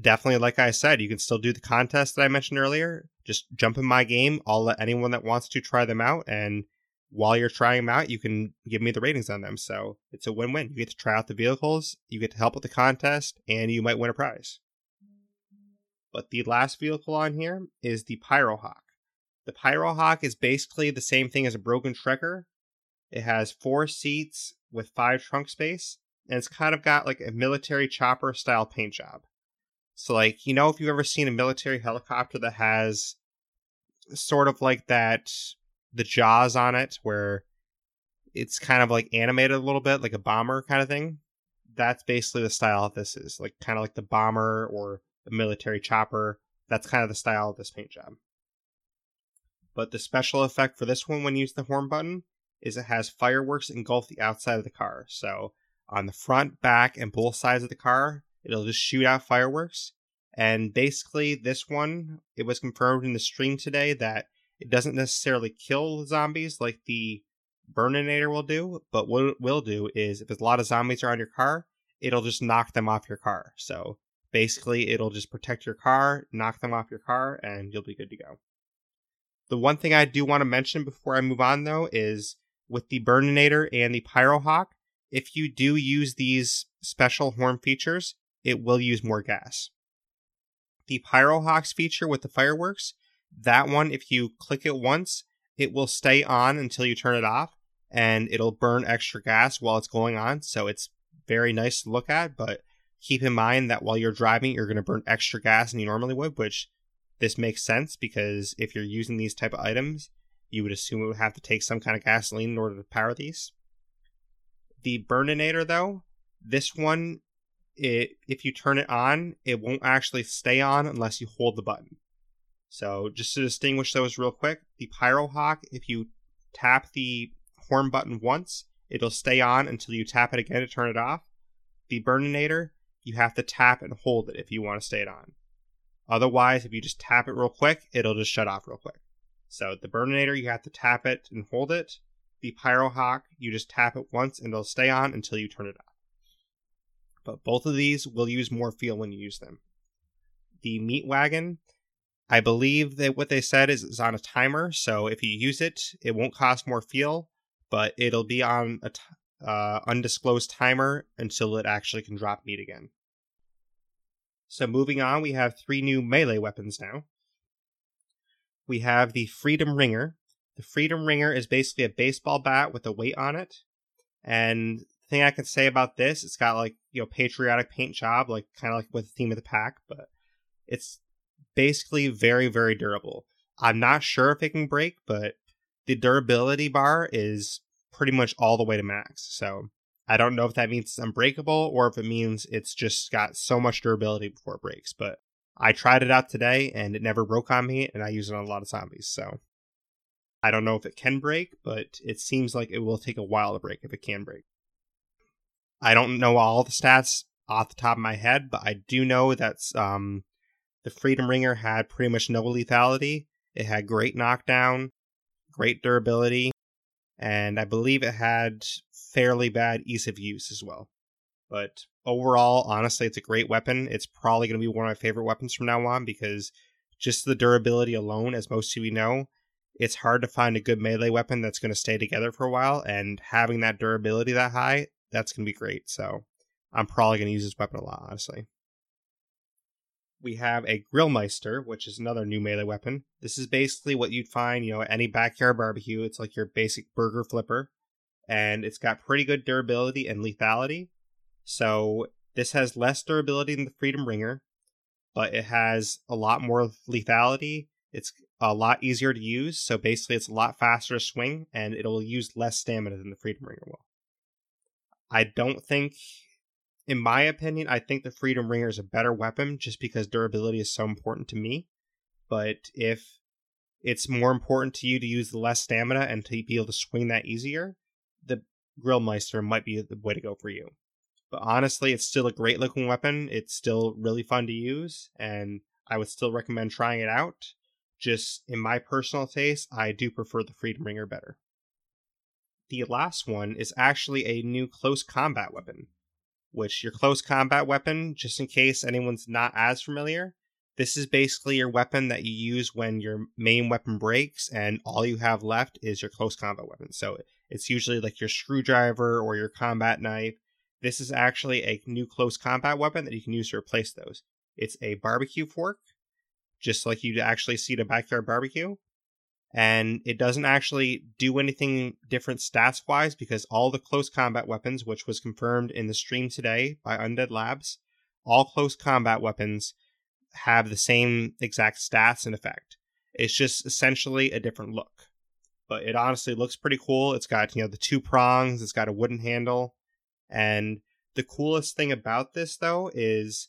definitely, like I said, you can still do the contest that I mentioned earlier. Just jump in my game. I'll let anyone that wants to try them out, and while you're trying them out, you can give me the ratings on them. So it's a win win. You get to try out the vehicles, you get to help with the contest, and you might win a prize. But the last vehicle on here is the Pyrohawk. The Pyrohawk is basically the same thing as a Broken Trekker. It has four seats with five trunk space, and it's kind of got like a military chopper style paint job. So, like, you know, if you've ever seen a military helicopter that has sort of like that, the jaws on it, where it's kind of like animated a little bit, like a bomber kind of thing. That's basically the style this is, like kind of like the bomber or the military chopper. That's kind of the style of this paint job. But the special effect for this one when you use the horn button is it has fireworks engulf the outside of the car. So on the front, back, and both sides of the car. It'll just shoot out fireworks. And basically, this one, it was confirmed in the stream today that it doesn't necessarily kill zombies like the Burninator will do, but what it will do is if there's a lot of zombies are on your car, it'll just knock them off your car. So basically, it'll just protect your car, knock them off your car, and you'll be good to go. The one thing I do want to mention before I move on, though, is with the Burninator and the Pyrohawk, if you do use these special horn features, it will use more gas. The Pyrohawks feature with the fireworks, that one, if you click it once, it will stay on until you turn it off and it'll burn extra gas while it's going on. So it's very nice to look at, but keep in mind that while you're driving, you're going to burn extra gas than you normally would, which this makes sense because if you're using these type of items, you would assume it would have to take some kind of gasoline in order to power these. The Burninator, though, this one, it if you turn it on, it won't actually stay on unless you hold the button. So just to distinguish those real quick, the Pyrohawk, if you tap the horn button once, it'll stay on until you tap it again to turn it off. The Burninator, you have to tap and hold it if you want to stay it on. Otherwise, if you just tap it real quick, it'll just shut off real quick. So the Burninator, you have to tap it and hold it. The Pyrohawk, you just tap it once and it'll stay on until you turn it off. But both of these will use more fuel when you use them. The Meat Wagon, I believe that what they said is it's on a timer, so if you use it, it won't cost more fuel, but it'll be on a t- uh, undisclosed timer until it actually can drop meat again. So moving on, we have three new melee weapons now. We have the Freedom Ringer. The Freedom Ringer is basically a baseball bat with a weight on it. And the thing I can say about this, it's got like, you know, patriotic paint job, like kind of like with the theme of the pack, but it's basically very, very durable. I'm not sure if it can break, but the durability bar is pretty much all the way to max. So I don't know if that means it's unbreakable or if it means it's just got so much durability before it breaks. But I tried it out today and it never broke on me, and I use it on a lot of zombies. So I don't know if it can break, but it seems like it will take a while to break if it can break. I don't know all the stats off the top of my head, but I do know that um, the Freedom Ringer had pretty much no lethality. It had great knockdown, great durability, and I believe it had fairly bad ease of use as well. But overall, honestly, it's a great weapon. It's probably going to be one of my favorite weapons from now on because just the durability alone, as most of you know, it's hard to find a good melee weapon that's going to stay together for a while. And having that durability that high, that's going to be great. So I'm probably going to use this weapon a lot, honestly we have a Grillmeister, which is another new melee weapon. This is basically what you'd find, you know, at any backyard barbecue. It's like your basic burger flipper, and it's got pretty good durability and lethality. So this has less durability than the Freedom Ringer, but it has a lot more lethality. It's a lot easier to use, so basically it's a lot faster to swing, and it'll use less stamina than the Freedom Ringer will. I don't think in my opinion, I think the Freedom Ringer is a better weapon just because durability is so important to me. But if it's more important to you to use less stamina and to be able to swing that easier, the Grillmeister might be the way to go for you. But honestly, it's still a great looking weapon. It's still really fun to use, and I would still recommend trying it out. Just in my personal taste, I do prefer the Freedom Ringer better. The last one is actually a new close combat weapon which your close combat weapon, just in case anyone's not as familiar. This is basically your weapon that you use when your main weapon breaks and all you have left is your close combat weapon. So it's usually like your screwdriver or your combat knife. This is actually a new close combat weapon that you can use to replace those. It's a barbecue fork, just like you'd actually see at a backyard barbecue and it doesn't actually do anything different stats wise because all the close combat weapons, which was confirmed in the stream today by Undead Labs, all close combat weapons have the same exact stats and effect. It's just essentially a different look. But it honestly looks pretty cool. It's got, you know, the two prongs, it's got a wooden handle. And the coolest thing about this though is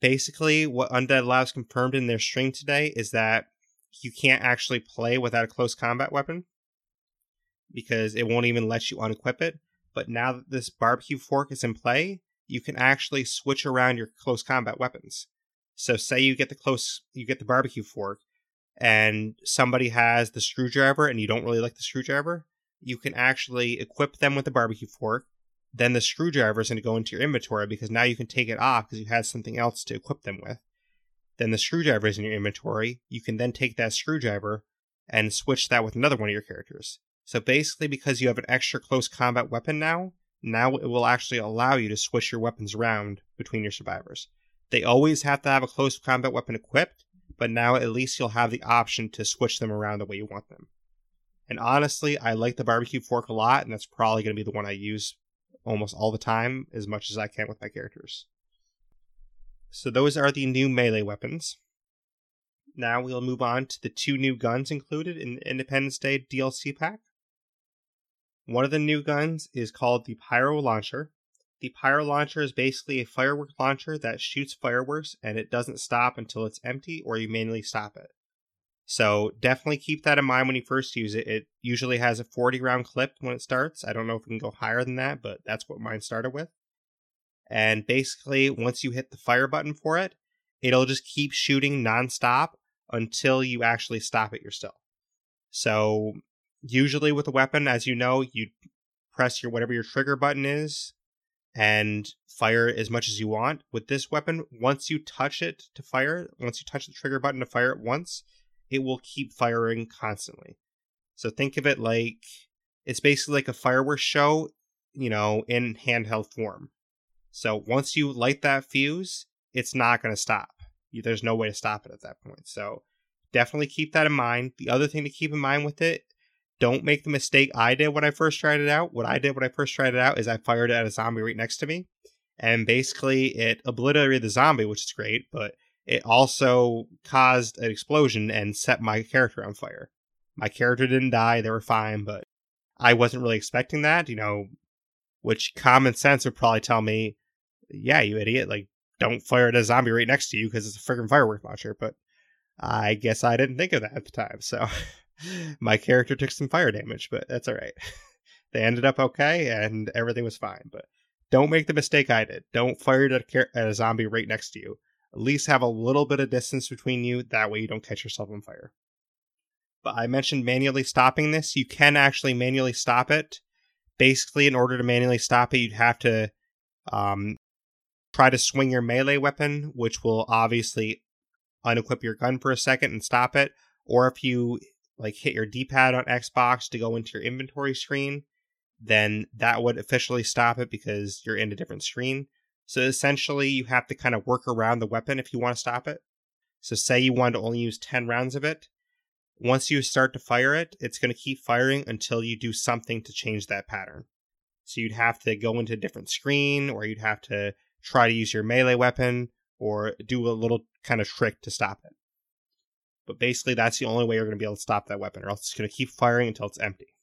basically what Undead Labs confirmed in their stream today is that you can't actually play without a close combat weapon because it won't even let you unequip it. but now that this barbecue fork is in play, you can actually switch around your close combat weapons. So say you get the close you get the barbecue fork and somebody has the screwdriver and you don't really like the screwdriver, you can actually equip them with the barbecue fork. Then the screwdriver is going to go into your inventory because now you can take it off because you had something else to equip them with. Then the screwdriver is in your inventory. You can then take that screwdriver and switch that with another one of your characters. So basically, because you have an extra close combat weapon now, now it will actually allow you to switch your weapons around between your survivors. They always have to have a close combat weapon equipped, but now at least you'll have the option to switch them around the way you want them. And honestly, I like the barbecue fork a lot, and that's probably going to be the one I use almost all the time as much as I can with my characters. So those are the new melee weapons. Now we'll move on to the two new guns included in the Independence Day DLC pack. One of the new guns is called the Pyro Launcher. The Pyro Launcher is basically a firework launcher that shoots fireworks and it doesn't stop until it's empty or you manually stop it. So definitely keep that in mind when you first use it. It usually has a 40 round clip when it starts. I don't know if it can go higher than that, but that's what mine started with. And basically, once you hit the fire button for it, it'll just keep shooting nonstop until you actually stop it yourself. So usually with a weapon, as you know, you press your whatever your trigger button is and fire as much as you want. With this weapon, once you touch it to fire, once you touch the trigger button to fire it once, it will keep firing constantly. So think of it like it's basically like a fireworks show, you know, in handheld form. So once you light that fuse, it's not going to stop. There's no way to stop it at that point. So definitely keep that in mind. The other thing to keep in mind with it, don't make the mistake I did when I first tried it out. What I did when I first tried it out is I fired it at a zombie right next to me. And basically, it obliterated the zombie, which is great, but it also caused an explosion and set my character on fire. My character didn't die, they were fine, but I wasn't really expecting that, you know, which common sense would probably tell me, yeah, you idiot, like, don't fire at a zombie right next to you because it's a freaking firework launcher. But I guess I didn't think of that at the time, so my character took some fire damage, but that's all right. they ended up okay and everything was fine, but don't make the mistake I did. Don't fire at a, at a zombie right next to you at least have a little bit of distance between you. That way you don't catch yourself on fire. But I mentioned manually stopping this. You can actually manually stop it. Basically, in order to manually stop it, you'd have to um, try to swing your melee weapon, which will obviously unequip your gun for a second and stop it. Or if you like hit your D-pad on Xbox to go into your inventory screen, then that would officially stop it because you're in a different screen. So essentially, you have to kind of work around the weapon if you want to stop it. So, say you want to only use 10 rounds of it. Once you start to fire it, it's going to keep firing until you do something to change that pattern. So, you'd have to go into a different screen, or you'd have to try to use your melee weapon, or do a little kind of trick to stop it. But basically, that's the only way you're going to be able to stop that weapon, or else it's going to keep firing until it's empty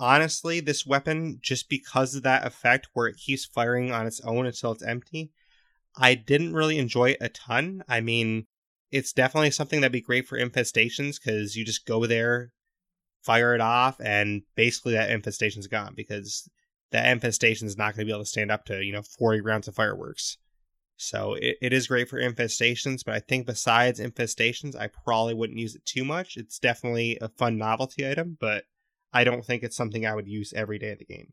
honestly, this weapon, just because of that effect where it keeps firing on its own until it's empty, I didn't really enjoy it a ton. I mean, it's definitely something that'd be great for infestations because you just go there, fire it off, and basically that infestation's gone because that infestation is not going to be able to stand up to, you know, 40 rounds of fireworks. So it, it is great for infestations, but I think besides infestations, I probably wouldn't use it too much. It's definitely a fun novelty item, but I don't think it's something I would use every day of the game.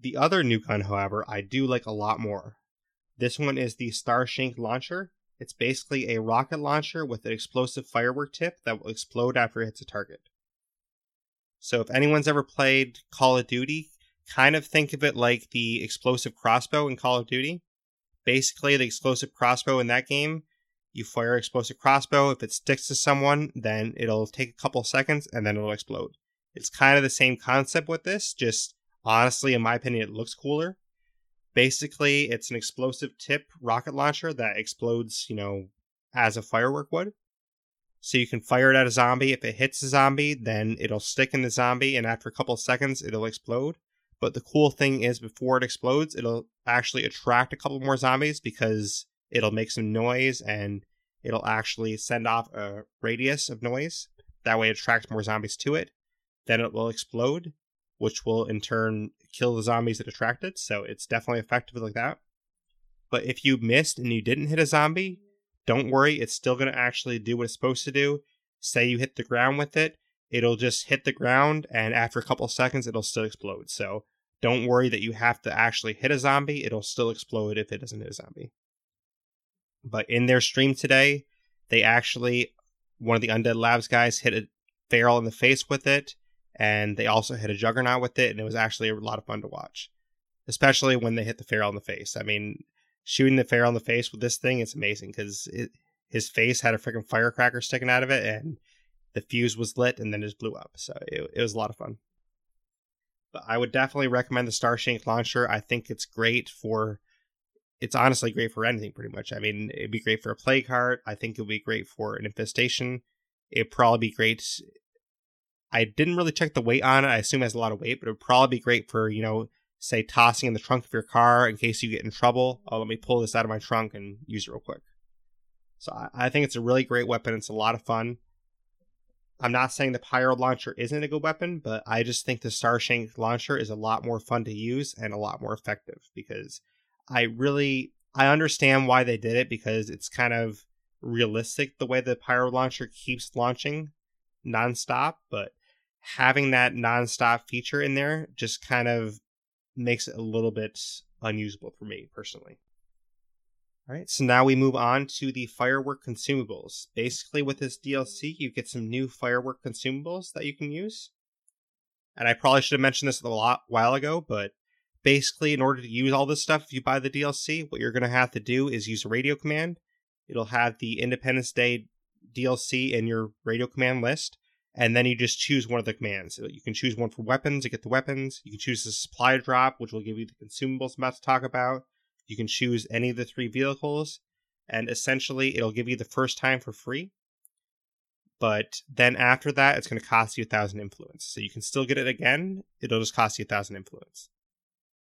The other new gun, however, I do like a lot more. This one is the Starshank launcher. It's basically a rocket launcher with an explosive firework tip that will explode after it hits a target. So if anyone's ever played Call of Duty, kind of think of it like the explosive crossbow in Call of Duty. Basically, the explosive crossbow in that game, you fire explosive crossbow. If it sticks to someone, then it'll take a couple seconds and then it'll explode. It's kind of the same concept with this, just honestly, in my opinion, it looks cooler. Basically, it's an explosive tip rocket launcher that explodes, you know, as a firework would. So you can fire it at a zombie. If it hits a zombie, then it'll stick in the zombie, and after a couple seconds, it'll explode. But the cool thing is, before it explodes, it'll actually attract a couple more zombies because it'll make some noise and it'll actually send off a radius of noise. That way, it attracts more zombies to it then it will explode. which will in turn kill the zombies that attract it. So it's definitely effective like that. But if you missed and you didn't hit a zombie, don't worry, it's still going to actually do what it's supposed to do. Say you hit the ground with it, it'll just hit the ground, and after a couple seconds, it'll still explode. So don't worry that you have to actually hit a zombie, it'll still explode if it doesn't hit a zombie. But in their stream today, they actually, one of the Undead Labs guys hit a feral in the face with it, and they also hit a Juggernaut with it, and it was actually a lot of fun to watch. Especially when they hit the feral in the face. I mean, shooting the feral in the face with this thing, it's amazing because his face had a freaking firecracker sticking out of it, and the fuse was lit and then just blew up. So it, it was a lot of fun. But I would definitely recommend the Starshank launcher. I think it's great for. It's honestly great for anything, pretty much. I mean, it'd be great for a plague heart. I think it would be great for an infestation. It'd probably be great. I didn't really check the weight on it. I assume it has a lot of weight, but it would probably be great for, you know, say tossing in the trunk of your car in case you get in trouble. Oh, let me pull this out of my trunk and use it real quick. So I, I think it's a really great weapon. It's a lot of fun. I'm not saying the Pyro launcher isn't a good weapon, but I just think the Starshank launcher is a lot more fun to use and a lot more effective because I really I understand why they did it because it's kind of realistic the way the Pyro launcher keeps launching nonstop, but having that nonstop feature in there just kind of makes it a little bit unusable for me personally. All right, so now we move on to the firework consumables. Basically, with this DLC, you get some new firework consumables that you can use. And I probably should have mentioned this a lot while ago, but basically, in order to use all this stuff, if you buy the DLC, what you're going to have to do is use a radio command. It'll have the Independence Day DLC in your radio command list, and then you just choose one of the commands. You can choose one for weapons to get the weapons. You can choose the supply drop, which will give you the consumables I'm about to talk about. You can choose any of the three vehicles, and essentially it'll give you the first time for free. But then after that, it's going to cost you a thousand influence. So you can still get it again. It'll just cost you a thousand influence.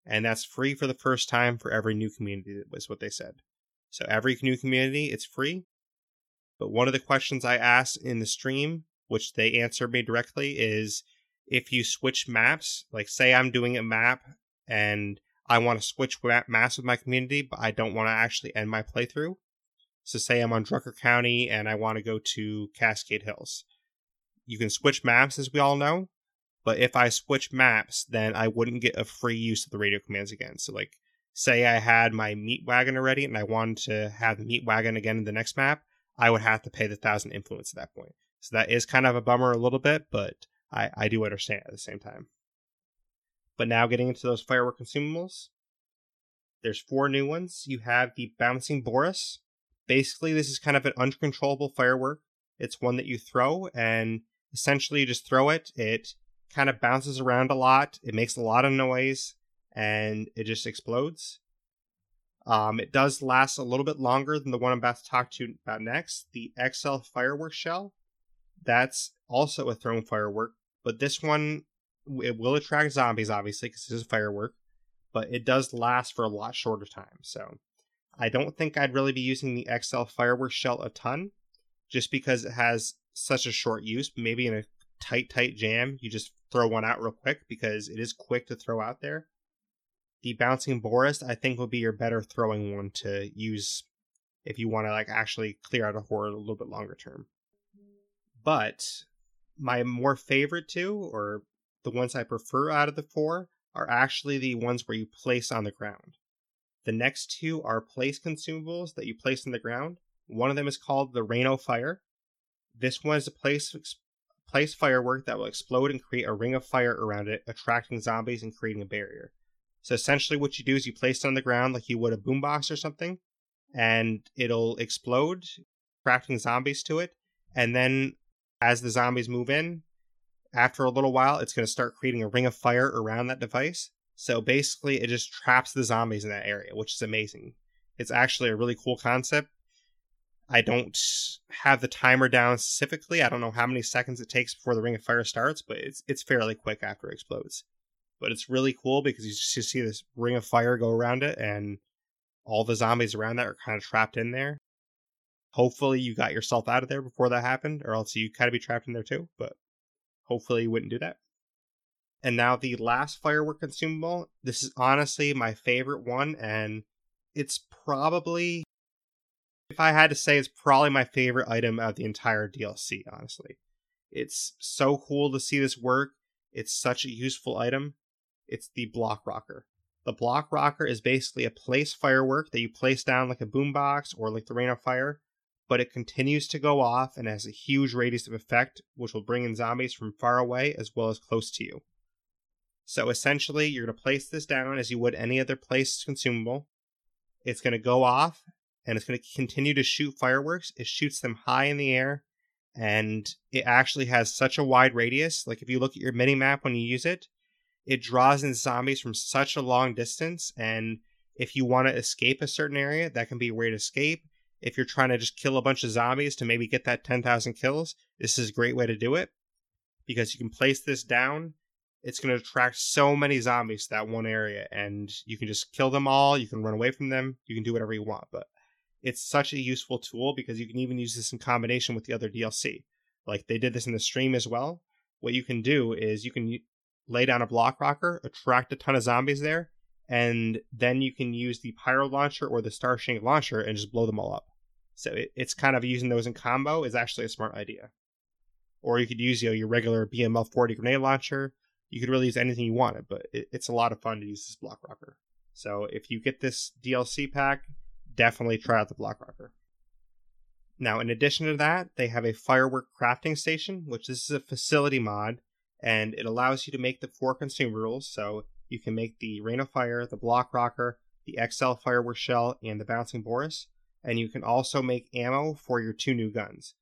And that's free for the first time for every new community, was what they said. So every new community, it's free. But one of the questions I asked in the stream, which they answered me directly, is if you switch maps, like say I'm doing a map and I want to switch maps with my community, but I don't want to actually end my playthrough. So, say I'm on Drucker County and I want to go to Cascade Hills. You can switch maps, as we all know, but if I switch maps, then I wouldn't get a free use of the radio commands again. So, like, say I had my meat wagon already and I wanted to have the meat wagon again in the next map, I would have to pay the thousand influence at that point. So, that is kind of a bummer a little bit, but I, I do understand at the same time. But now getting into those firework consumables, there's four new ones. You have the Bouncing Boris. Basically, this is kind of an uncontrollable firework. It's one that you throw, and essentially you just throw it. It kind of bounces around a lot. It makes a lot of noise, and it just explodes. Um, it does last a little bit longer than the one I'm about to talk to you about next, the XL firework shell. That's also a thrown firework, but this one it will attract zombies, obviously, because is a firework, but it does last for a lot shorter time. So I don't think I'd really be using the XL firework shell a ton, just because it has such a short use. Maybe in a tight, tight jam, you just throw one out real quick because it is quick to throw out there. The bouncing Boris, I think, would be your better throwing one to use if you want to like actually clear out a horde a little bit longer term. But my more favorite two, or the ones I prefer out of the four are actually the ones where you place on the ground. The next two are place consumables that you place on the ground. One of them is called the Rain of Fire. This one is a place place firework that will explode and create a ring of fire around it, attracting zombies and creating a barrier. So essentially, what you do is you place it on the ground like you would a boombox or something, and it'll explode, attracting zombies to it. And then, as the zombies move in, after a little while, it's going to start creating a ring of fire around that device. So basically, it just traps the zombies in that area, which is amazing. It's actually a really cool concept. I don't have the timer down specifically. I don't know how many seconds it takes before the ring of fire starts, but it's it's fairly quick after it explodes. But it's really cool because you just see this ring of fire go around it, and all the zombies around that are kind of trapped in there. Hopefully, you got yourself out of there before that happened, or else you kind of be trapped in there too. But Hopefully, you wouldn't do that. And now the last firework consumable. This is honestly my favorite one, and it's probably, if I had to say, it's probably my favorite item of the entire DLC, honestly. It's so cool to see this work. It's such a useful item. It's the block rocker. The block rocker is basically a place firework that you place down like a boombox or like the rain of fire, but it continues to go off and has a huge radius of effect, which will bring in zombies from far away as well as close to you. So essentially, you're going to place this down as you would any other place consumable. It's going to go off and it's going to continue to shoot fireworks. It shoots them high in the air and it actually has such a wide radius. Like if you look at your mini map when you use it, it draws in zombies from such a long distance. And if you want to escape a certain area, that can be a way to escape. If you're trying to just kill a bunch of zombies to maybe get that 10,000 kills, this is a great way to do it because you can place this down. It's going to attract so many zombies to that one area, and you can just kill them all. You can run away from them. You can do whatever you want. But it's such a useful tool because you can even use this in combination with the other DLC. Like they did this in the stream as well. What you can do is you can lay down a block rocker, attract a ton of zombies there, and then you can use the pyro launcher or the star shank launcher and just blow them all up. So it, it's kind of using those in combo is actually a smart idea. Or you could use you know, your regular BML 40 grenade launcher. You could really use anything you wanted, but it, it's a lot of fun to use this block rocker. So if you get this DLC pack, definitely try out the block rocker. Now, in addition to that, they have a firework crafting station, which this is a facility mod, and it allows you to make the four consumables. So you can make the Rain of Fire, the block rocker, the XL firework shell, and the bouncing Boris. And you can also make ammo for your two new guns.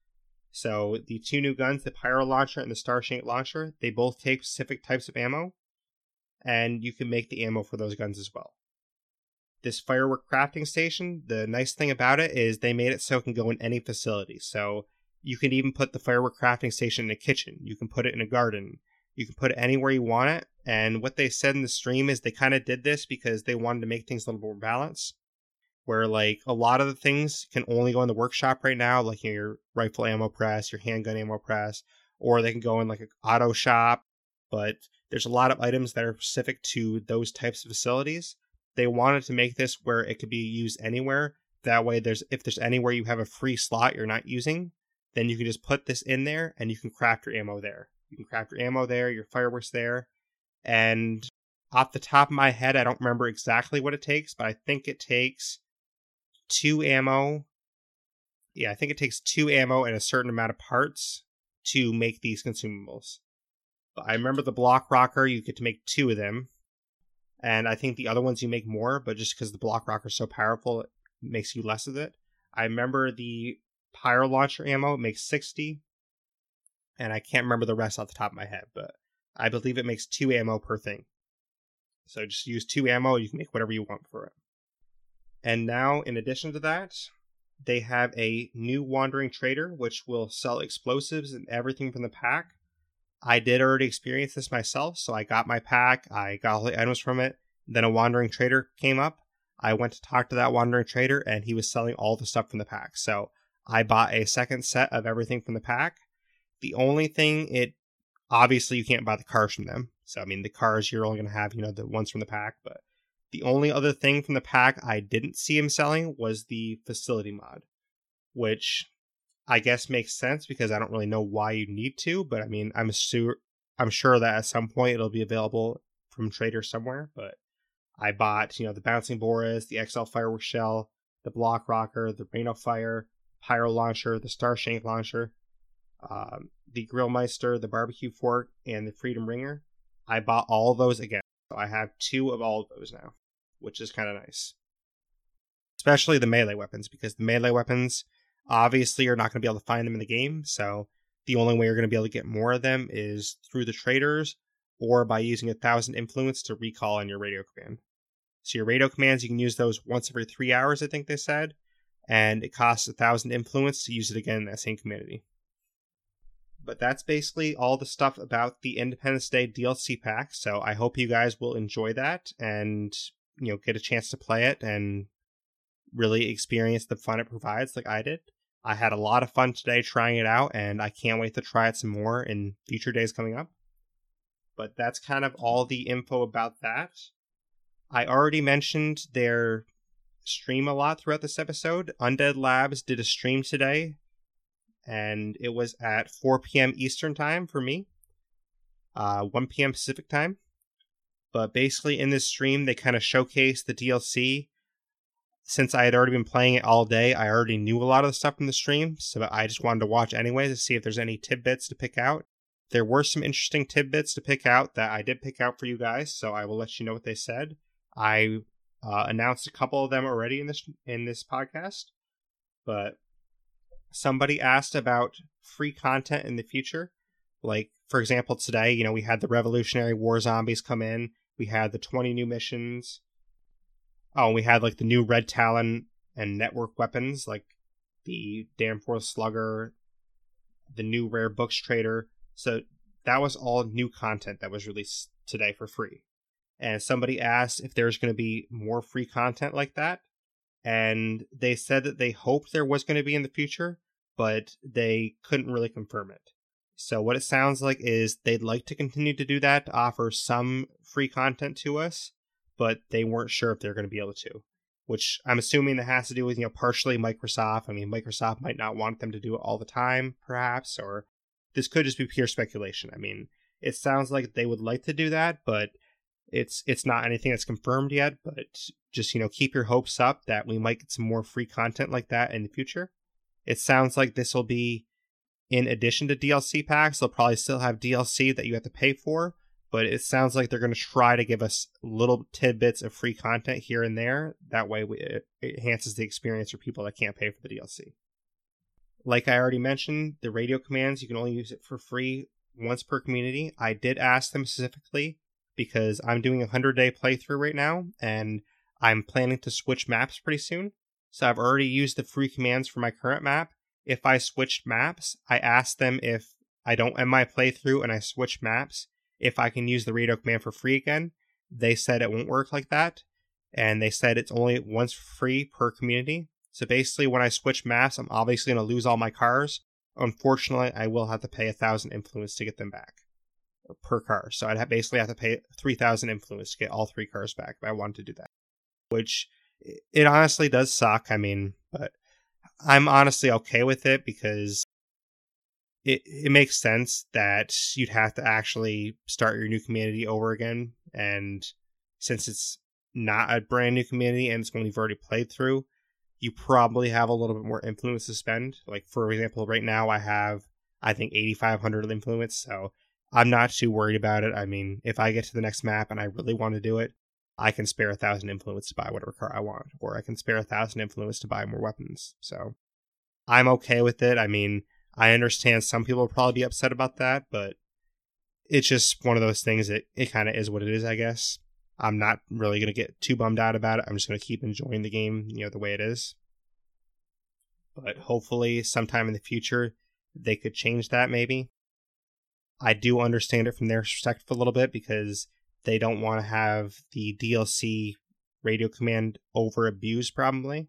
So the two new guns, the Pyro Launcher and the Star Shank Launcher, they both take specific types of ammo, and you can make the ammo for those guns as well this firework crafting station, the nice thing about it is they made it so it can go in any facility. So you can even put the firework crafting station in a kitchen. You can put it in a garden. You can put it anywhere you want it. And what they said in the stream is they kind of did this because they wanted to make things a little more balanced. Where like a lot of the things can only go in the workshop right now, like you know, your rifle ammo press, your handgun ammo press, or they can go in like an auto shop. But there's a lot of items that are specific to those types of facilities they wanted to make this where it could be used anywhere. That way, there's if there's anywhere you have a free slot you're not using, then you can just put this in there and you can craft your ammo there. You can craft your ammo there, your fireworks there, and off the top of my head, I don't remember exactly what it takes, but I think it takes two ammo. Yeah, I think it takes two ammo and a certain amount of parts to make these consumables. But I remember the block rocker, you get to make two of them and I think the other ones you make more, but just because the block rocker is so powerful, it makes you less of it. I remember the pyro launcher ammo makes 60, and I can't remember the rest off the top of my head, but I believe it makes two ammo per thing. So just use two ammo, you can make whatever you want for it. And now, in addition to that, they have a new wandering trader which will sell explosives and everything from the pack I did already experience this myself, so I got my pack, I got all the items from it. Then a wandering trader came up. I went to talk to that wandering trader, and he was selling all the stuff from the pack. So I bought a second set of everything from the pack. The only thing it obviously you can't buy the cars from them. So I mean the cars you're only gonna have, you know, the ones from the pack, but the only other thing from the pack I didn't see him selling was the facility mod, which I guess makes sense because I don't really know why you need to, but I mean, I'm sure I'm sure that at some point it'll be available from trader somewhere. But I bought, you know, the bouncing Boris, the XL firework shell, the block rocker, the rain of fire, pyro launcher, the star shank launcher, um, the grillmeister, the barbecue fork, and the freedom ringer. I bought all those again, so I have two of all of those now, which is kind of nice. Especially the melee weapons because the melee weapons Obviously, you're not going to be able to find them in the game, so the only way you're going to be able to get more of them is through the traders or by using a thousand influence to recall on your radio command. So your radio commands, you can use those once every three hours, I think they said, and it costs a thousand influence to use it again in that same community. But that's basically all the stuff about the Independence Day DLC pack. So I hope you guys will enjoy that and you know get a chance to play it and really experience the fun it provides, like I did. I had a lot of fun today trying it out, and I can't wait to try it some more in future days coming up. but that's kind of all the info about that. I already mentioned their stream a lot throughout this episode. Undead Labs did a stream today, and it was at 4 p.m. Eastern Time for me, uh, 1 p.m. Pacific Time. But basically, in this stream, they kind of showcased the DLC. Since I had already been playing it all day, I already knew a lot of the stuff from the stream, so I just wanted to watch anyway to see if there's any tidbits to pick out. There were some interesting tidbits to pick out that I did pick out for you guys, so I will let you know what they said. I uh, announced a couple of them already in this in this podcast, but somebody asked about free content in the future. Like for example, today, you know, we had the Revolutionary War zombies come in. We had the 20 new missions. Oh, we had like the new Red Talon and network weapons, like the Danforth Slugger, the new Rare Books Trader. So that was all new content that was released today for free and somebody asked if there's going to be more free content like that and they said that they hoped there was going to be in the future but they couldn't really confirm it. So what it sounds like is they'd like to continue to do that to offer some free content to us but they weren't sure if they're going to be able to which i'm assuming that has to do with you know partially microsoft. I mean microsoft might not want them to do it all the time perhaps or this could just be pure speculation. I mean it sounds like they would like to do that but it's it's not anything that's confirmed yet, but just you know keep your hopes up that we might get some more free content like that in the future. It sounds like this will be in addition to DLC packs. They'll probably still have DLC that you have to pay for, but it sounds like they're going to try to give us little tidbits of free content here and there. That way, we, it enhances the experience for people that can't pay for the DLC. Like I already mentioned, the radio commands you can only use it for free once per community. I did ask them specifically because I'm doing a 100 day playthrough right now and I'm planning to switch maps pretty soon. So I've already used the free commands for my current map. If I switched maps, I asked them if I don't end my playthrough and I switch maps, if I can use the radio command for free again. They said it won't work like that. And they said it's only once free per community. So basically, when I switch maps, I'm obviously going to lose all my cars. Unfortunately, I will have to pay a thousand influence to get them back per car. So I'd have basically have to pay 3,000 influence to get all three cars back if I wanted to do that. Which it honestly does suck. I mean, but I'm honestly okay with it because it it makes sense that you'd have to actually start your new community over again. And since it's not a brand new community and it's one you've already played through, you probably have a little bit more influence to spend. Like for example, right now I have I think 8,500 influence, so I'm not too worried about it. I mean, if I get to the next map and I really want to do it, I can spare a thousand influence to buy whatever car I want, or I can spare a thousand influence to buy more weapons. So I'm okay with it. I mean, I understand some people will probably be upset about that, but it's just one of those things that it kind of is what it is, I guess. I'm not really going to get too bummed out about it. I'm just going to keep enjoying the game, you know, the way it is. But hopefully, sometime in the future, they could change that maybe. I do understand it from their perspective a little bit because they don't want to have the DLC radio command over abused, probably.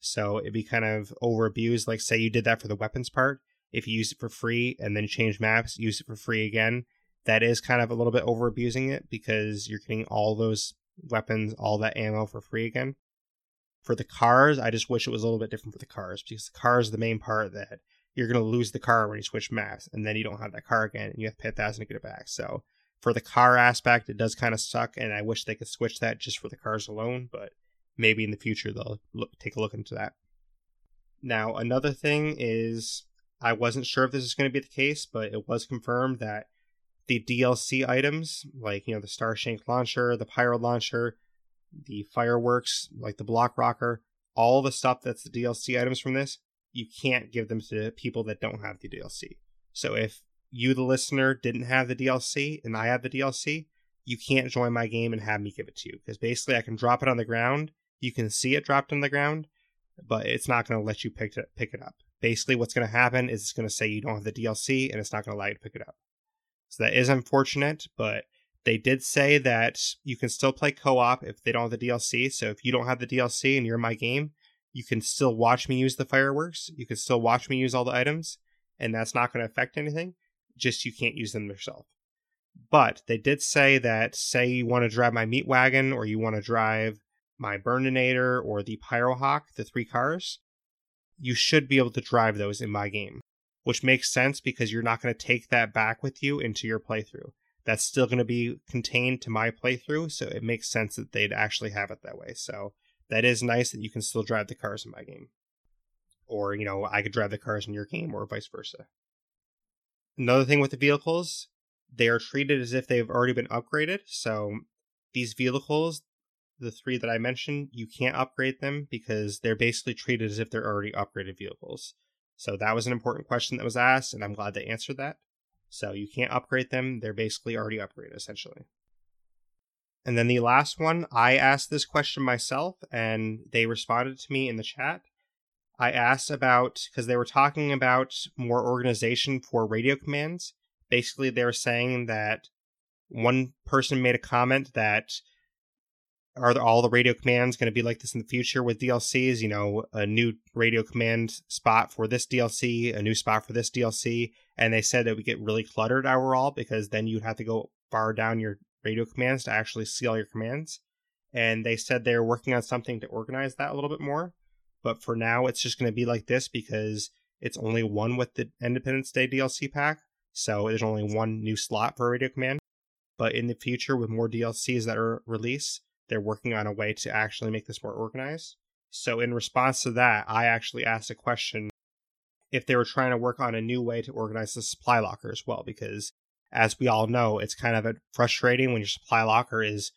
So it'd be kind of over abused. Like, say you did that for the weapons part. If you use it for free and then change maps, use it for free again, that is kind of a little bit over abusing it because you're getting all those weapons, all that ammo for free again. For the cars, I just wish it was a little bit different for the cars because the cars are the main part that you're going to lose the car when you switch maps, and then you don't have that car again, and you have to pay a thousand to get it back. So for the car aspect, it does kind of suck, and I wish they could switch that just for the cars alone. But maybe in the future they'll look, take a look into that. Now another thing is I wasn't sure if this is going to be the case, but it was confirmed that the DLC items, like you know the Starshank launcher, the Pyro launcher, the fireworks, like the block rocker, all the stuff that's the DLC items from this you can't give them to people that don't have the DLC. So if you, the listener, didn't have the DLC and I have the DLC, you can't join my game and have me give it to you. Because basically, I can drop it on the ground. You can see it dropped on the ground, but it's not going to let you pick it, pick it up. Basically, what's going to happen is it's going to say you don't have the DLC and it's not going to allow you to pick it up. So that is unfortunate, but they did say that you can still play co op if they don't have the DLC. So if you don't have the DLC and you're my game, you can still watch me use the fireworks. You can still watch me use all the items, and that's not going to affect anything. Just you can't use them yourself. But they did say that, say you want to drive my meat wagon or you want to drive my Burninator or the Pyrohawk, the three cars, you should be able to drive those in my game, which makes sense because you're not going to take that back with you into your playthrough. That's still going to be contained to my playthrough, so it makes sense that they'd actually have it that way. So that is nice that you can still drive the cars in my game. Or, you know, I could drive the cars in your game or vice versa. Another thing with the vehicles, they are treated as if they've already been upgraded. So these vehicles, the three that I mentioned, you can't upgrade them because they're basically treated as if they're already upgraded vehicles. So that was an important question that was asked, and I'm glad they answered that. So you can't upgrade them, they're basically already upgraded essentially. And then the last one, I asked this question myself, and they responded to me in the chat. I asked about because they were talking about more organization for radio commands. Basically, they were saying that one person made a comment that are all the radio commands going to be like this in the future with DLCs? You know, a new radio command spot for this DLC, a new spot for this DLC, and they said it would get really cluttered overall because then you'd have to go far down your radio commands to actually see all your commands. And they said they're working on something to organize that a little bit more. But for now, it's just going to be like this because it's only one with the Independence Day DLC pack. So there's only one new slot for Radio Command. But in the future, with more DLCs that are released, they're working on a way to actually make this more organized. So in response to that, I actually asked a question if they were trying to work on a new way to organize the supply locker as well, because as we all know, it's kind of frustrating when your supply locker is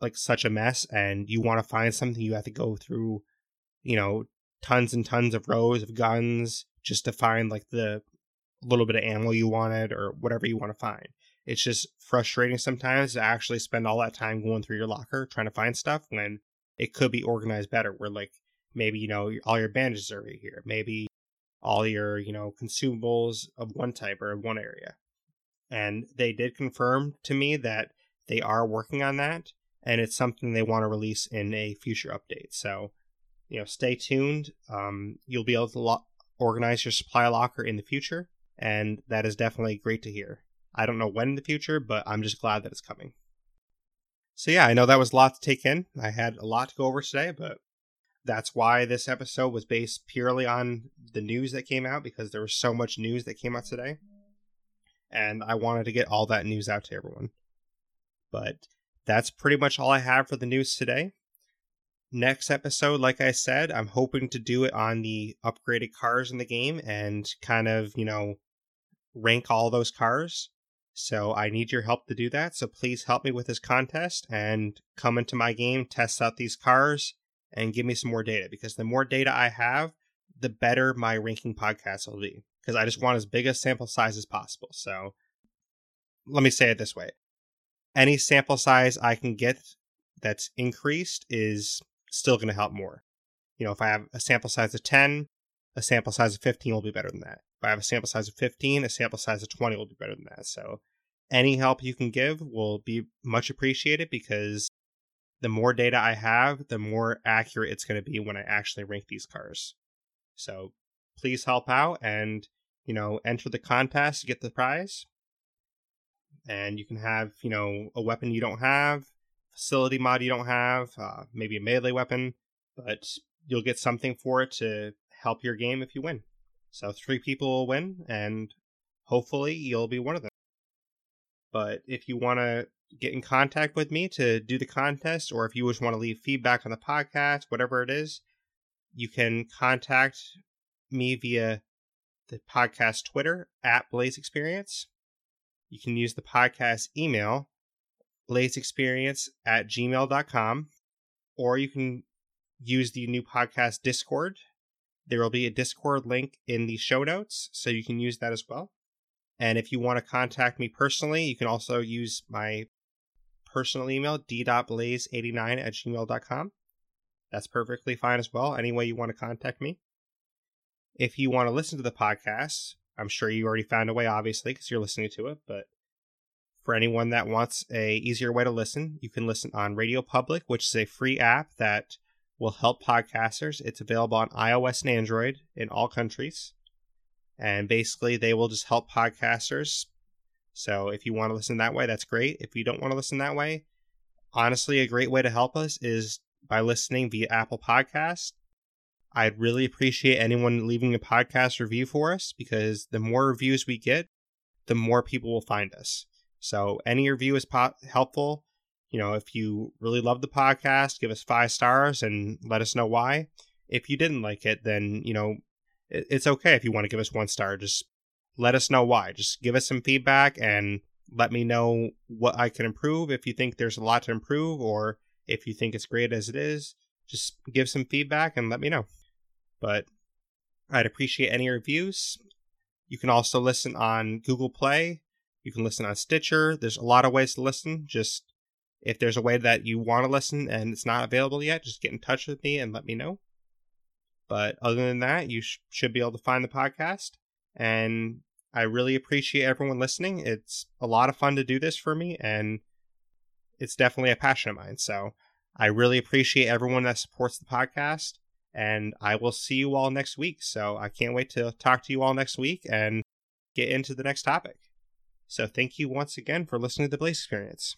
like such a mess and you want to find something you have to go through you know, tons and tons of rows of guns just to find like the little bit of ammo you wanted or whatever you want to find. It's just frustrating sometimes to actually spend all that time going through your locker trying to find stuff when it could be organized better. Where like maybe you know all your bandages are right here, maybe all your you know consumables of one type or one area. And they did confirm to me that they are working on that, and it's something they want to release in a future update. So you know, stay tuned. Um, you'll be able to lo- organize your supply locker in the future, and that is definitely great to hear. I don't know when in the future, but I'm just glad that it's coming. So yeah, I know that was a lot to take in. I had a lot to go over today, but that's why this episode was based purely on the news that came out because there was so much news that came out today. And I wanted to get all that news out to everyone. But that's pretty much all I have for the news today next episode, like I said, I'm hoping to do it on the upgraded cars in the game and kind of, you know, rank all those cars. So I need your help to do that. So please help me with this contest and come into my game, test out these cars, and give me some more data because the more data I have, the better my ranking podcast will be. Because I just want as big a sample size as possible. So let me say it this way any sample size I can get that's increased is still going to help more. You know, if I have a sample size of 10, a sample size of 15 will be better than that. If I have a sample size of 15, a sample size of 20 will be better than that. So any help you can give will be much appreciated because the more data I have, the more accurate it's going to be when I actually rank these cars. So please help out and, you know, enter the contest to get the prize. And you can have, you know, a weapon you don't have, facility mod you don't have, uh, maybe a melee weapon, but you'll get something for it to help your game if you win. So three people will win, and hopefully you'll be one of them. But if you want to get in contact with me to do the contest, or if you just want to leave feedback on the podcast, whatever it is, you can contact me via the podcast Twitter at Blaise XPerience. You can use the podcast email blazeexperience at gmail.com, or you can use the new podcast Discord. There will be a Discord link in the show notes, so you can use that as well. And if you want to contact me personally, you can also use my personal email, d.blaise89 at gmail.com. That's perfectly fine as well, any way you want to contact me. If you want to listen to the podcast, I'm sure you already found a way, obviously, because you're listening to it, but for anyone that wants a easier way to listen, you can listen on Radio Public, which is a free app that will help podcasters. It's available on iOS and Android in all countries. And basically, they will just help podcasters So if you want to listen that way, that's great. If you don't want to listen that way, honestly, a great way to help us is by listening via Apple Podcast. I'd really appreciate anyone leaving a podcast review for us because the more reviews we get, the more people will find us. So any review is po- helpful. You know, if you really love the podcast, give us five stars and let us know why. If you didn't like it, then, you know, it's okay if you want to give us one star. Just let us know why. Just give us some feedback and let me know what I can improve. If you think there's a lot to improve or if you think it's great as it is, just give some feedback and let me know. But I'd appreciate any reviews. You can also listen on Google Play. You can listen on Stitcher. There's a lot of ways to listen. Just if there's a way that you want to listen and it's not available yet, just get in touch with me and let me know. But other than that, you sh- should be able to find the podcast. And I really appreciate everyone listening. It's a lot of fun to do this for me, and it's definitely a passion of mine. So I really appreciate everyone that supports the podcast. And I will see you all next week. So I can't wait to talk to you all next week and get into the next topic. So thank you once again for listening to the Blaise XPerience.